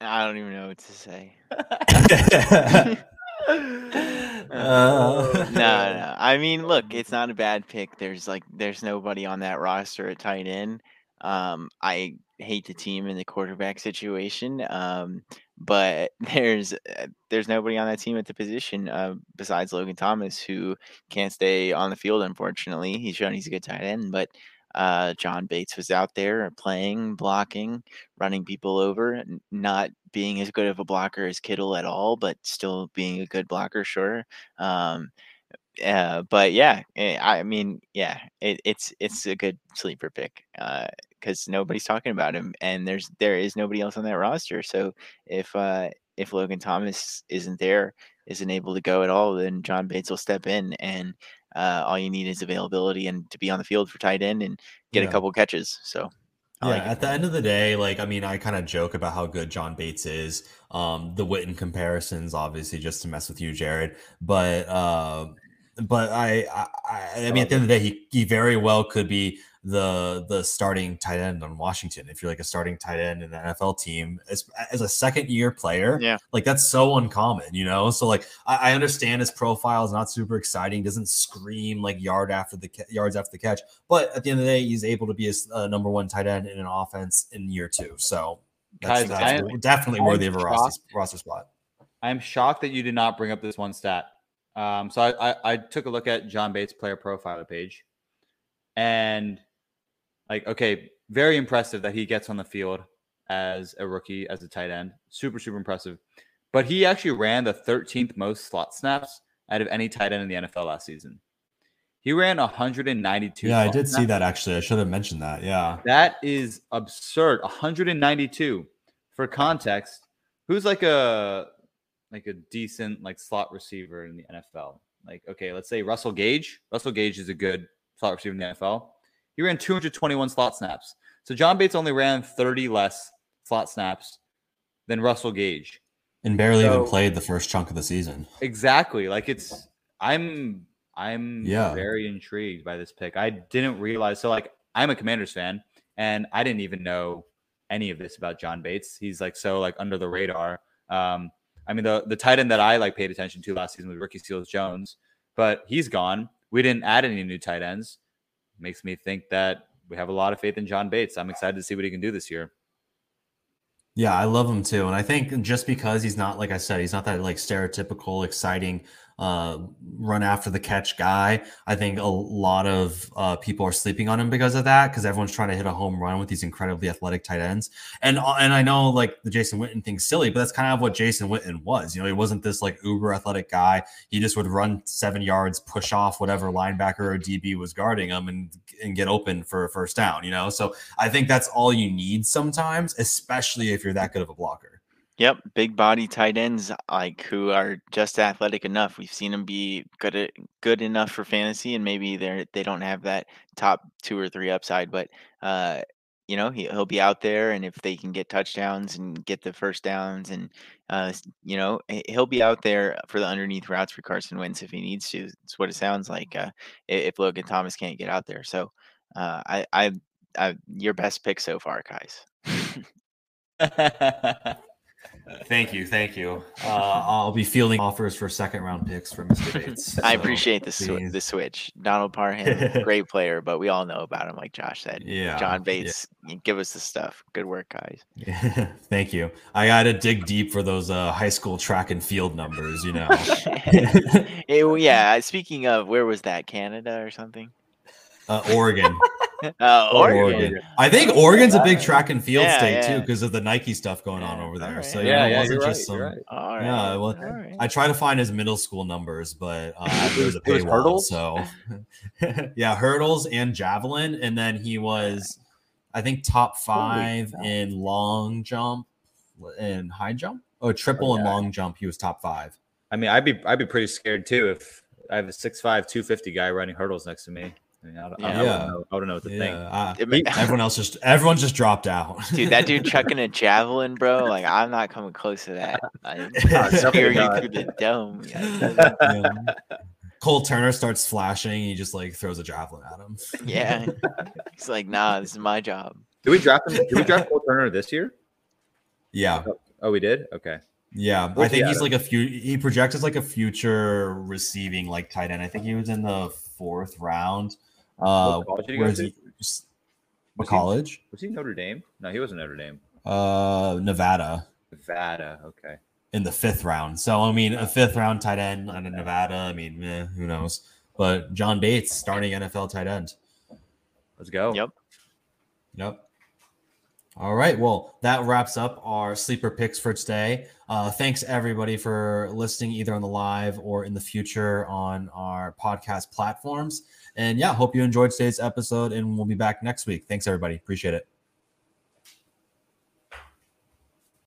I don't even know what to say. Uh, no, no. I mean, look, it's not a bad pick. There's like, there's nobody on that roster at tight end. Um, I hate the team in the quarterback situation. Um, but there's uh, there's nobody on that team at the position uh, besides Logan Thomas who can't stay on the field. Unfortunately, he's shown he's a good tight end, but uh, John Bates was out there playing, blocking, running people over, not being as good of a blocker as Kittle at all, but still being a good blocker, sure. Um, uh, but yeah, eh, I mean, yeah, it, it's it's a good sleeper pick because uh, nobody's talking about him, and there's there is nobody else on that roster. So if uh, if Logan Thomas isn't there, isn't able to go at all, then John Bates will step in, and uh, all you need is availability and to be on the field for tight end and get yeah. a couple catches. So. Yeah, like at the end of the day, like I mean, I kind of joke about how good John Bates is. Um, the Witten comparisons, obviously, just to mess with you, Jared. But uh, but I, I, I mean, at the end of the day, he, he very well could be the the starting tight end on Washington. If you're like a starting tight end in an NFL team as as a second year player, yeah, like that's so uncommon, you know. So like I, I understand his profile is not super exciting, doesn't scream like yard after the yards after the catch, but at the end of the day, he's able to be a, a number one tight end in an offense in year two. So that's, that's am, definitely I'm worthy of a roster, roster spot. I'm shocked that you did not bring up this one stat. Um, so I, I, I took a look at John Bates' player profile page, and like, okay, very impressive that he gets on the field as a rookie, as a tight end. Super, super impressive. But he actually ran the 13th most slot snaps out of any tight end in the NFL last season. He ran 192. Yeah, I did snaps. see that actually. I should have mentioned that. Yeah. That is absurd. 192. For context, who's like a like a decent like slot receiver in the NFL? Like, okay, let's say Russell Gage. Russell Gage is a good slot receiver in the NFL. He ran 221 slot snaps. So John Bates only ran 30 less slot snaps than Russell Gage. And barely so, even played the first chunk of the season. Exactly. Like it's I'm I'm yeah. very intrigued by this pick. I didn't realize so like I'm a Commanders fan and I didn't even know any of this about John Bates. He's like so like under the radar. Um I mean the the tight end that I like paid attention to last season was Ricky Seals Jones, but he's gone. We didn't add any new tight ends makes me think that we have a lot of faith in John Bates. I'm excited to see what he can do this year. Yeah, I love him too. And I think just because he's not, like I said, he's not that like stereotypical, exciting uh, run after the catch guy. I think a lot of uh, people are sleeping on him because of that, because everyone's trying to hit a home run with these incredibly athletic tight ends. And uh, and I know like the Jason Witten thing's silly, but that's kind of what Jason Witten was. You know, he wasn't this like uber athletic guy. He just would run seven yards, push off whatever linebacker or DB was guarding him, and and get open for a first down. You know, so I think that's all you need sometimes, especially if you're that good of a blocker. Yep, big body tight ends like who are just athletic enough. We've seen them be good good enough for fantasy, and maybe they're they don't have that top two or three upside, but uh, you know he, he'll be out there, and if they can get touchdowns and get the first downs, and uh, you know he'll be out there for the underneath routes for Carson Wentz if he needs to. It's what it sounds like. Uh, if Logan Thomas can't get out there, so uh, I, I, I, your best pick so far, guys. Thank you, thank you. Uh, I'll be fielding offers for second round picks for Mr. Bates. I appreciate the sw- the switch. Donald Parham, great player, but we all know about him, like Josh said. Yeah, John Bates, yeah. give us the stuff. Good work, guys. thank you. I got to dig deep for those uh, high school track and field numbers. You know. it, yeah. Speaking of, where was that? Canada or something? Uh, Oregon. uh, Oregon. Oregon. I think Oregon's a big track and field yeah, state yeah. too because of the Nike stuff going on over there. Right. So yeah, yeah, it wasn't just right, some. Right. Yeah, well, right. I try to find his middle school numbers, but uh, there's a paywall. hurdles? So yeah, hurdles and javelin, and then he was, I think, top five in long jump and high jump. Oh, triple oh, and long jump. He was top five. I mean, I'd be I'd be pretty scared too if I have a 6'5", 250 guy running hurdles next to me. I, mean, I, don't, yeah. I, don't, know, I don't know what to yeah. think. Uh, everyone else just everyone just dropped out. Dude, that dude chucking a javelin, bro. Like I'm not coming close to that. I'm spearing you through the dome. Yeah. Cole Turner starts flashing. He just like throws a javelin at him. Yeah, he's like, "Nah, this is my job." Did we draft him? Did we draft Cole Turner this year? Yeah. Oh, oh we did. Okay. Yeah, I think he's like a few. He projects as like a future receiving like tight end. I think he was in the fourth round. Uh, what college he what college? He, was he Notre Dame? No, he wasn't Notre Dame. Uh, Nevada. Nevada. Okay. In the fifth round. So I mean, a fifth round tight end on a Nevada. I mean, eh, who knows? But John Bates starting NFL tight end. Let's go. Yep. Yep. All right. Well, that wraps up our sleeper picks for today. Uh, thanks everybody for listening either on the live or in the future on our podcast platforms. And yeah, hope you enjoyed today's episode and we'll be back next week. Thanks everybody. Appreciate it.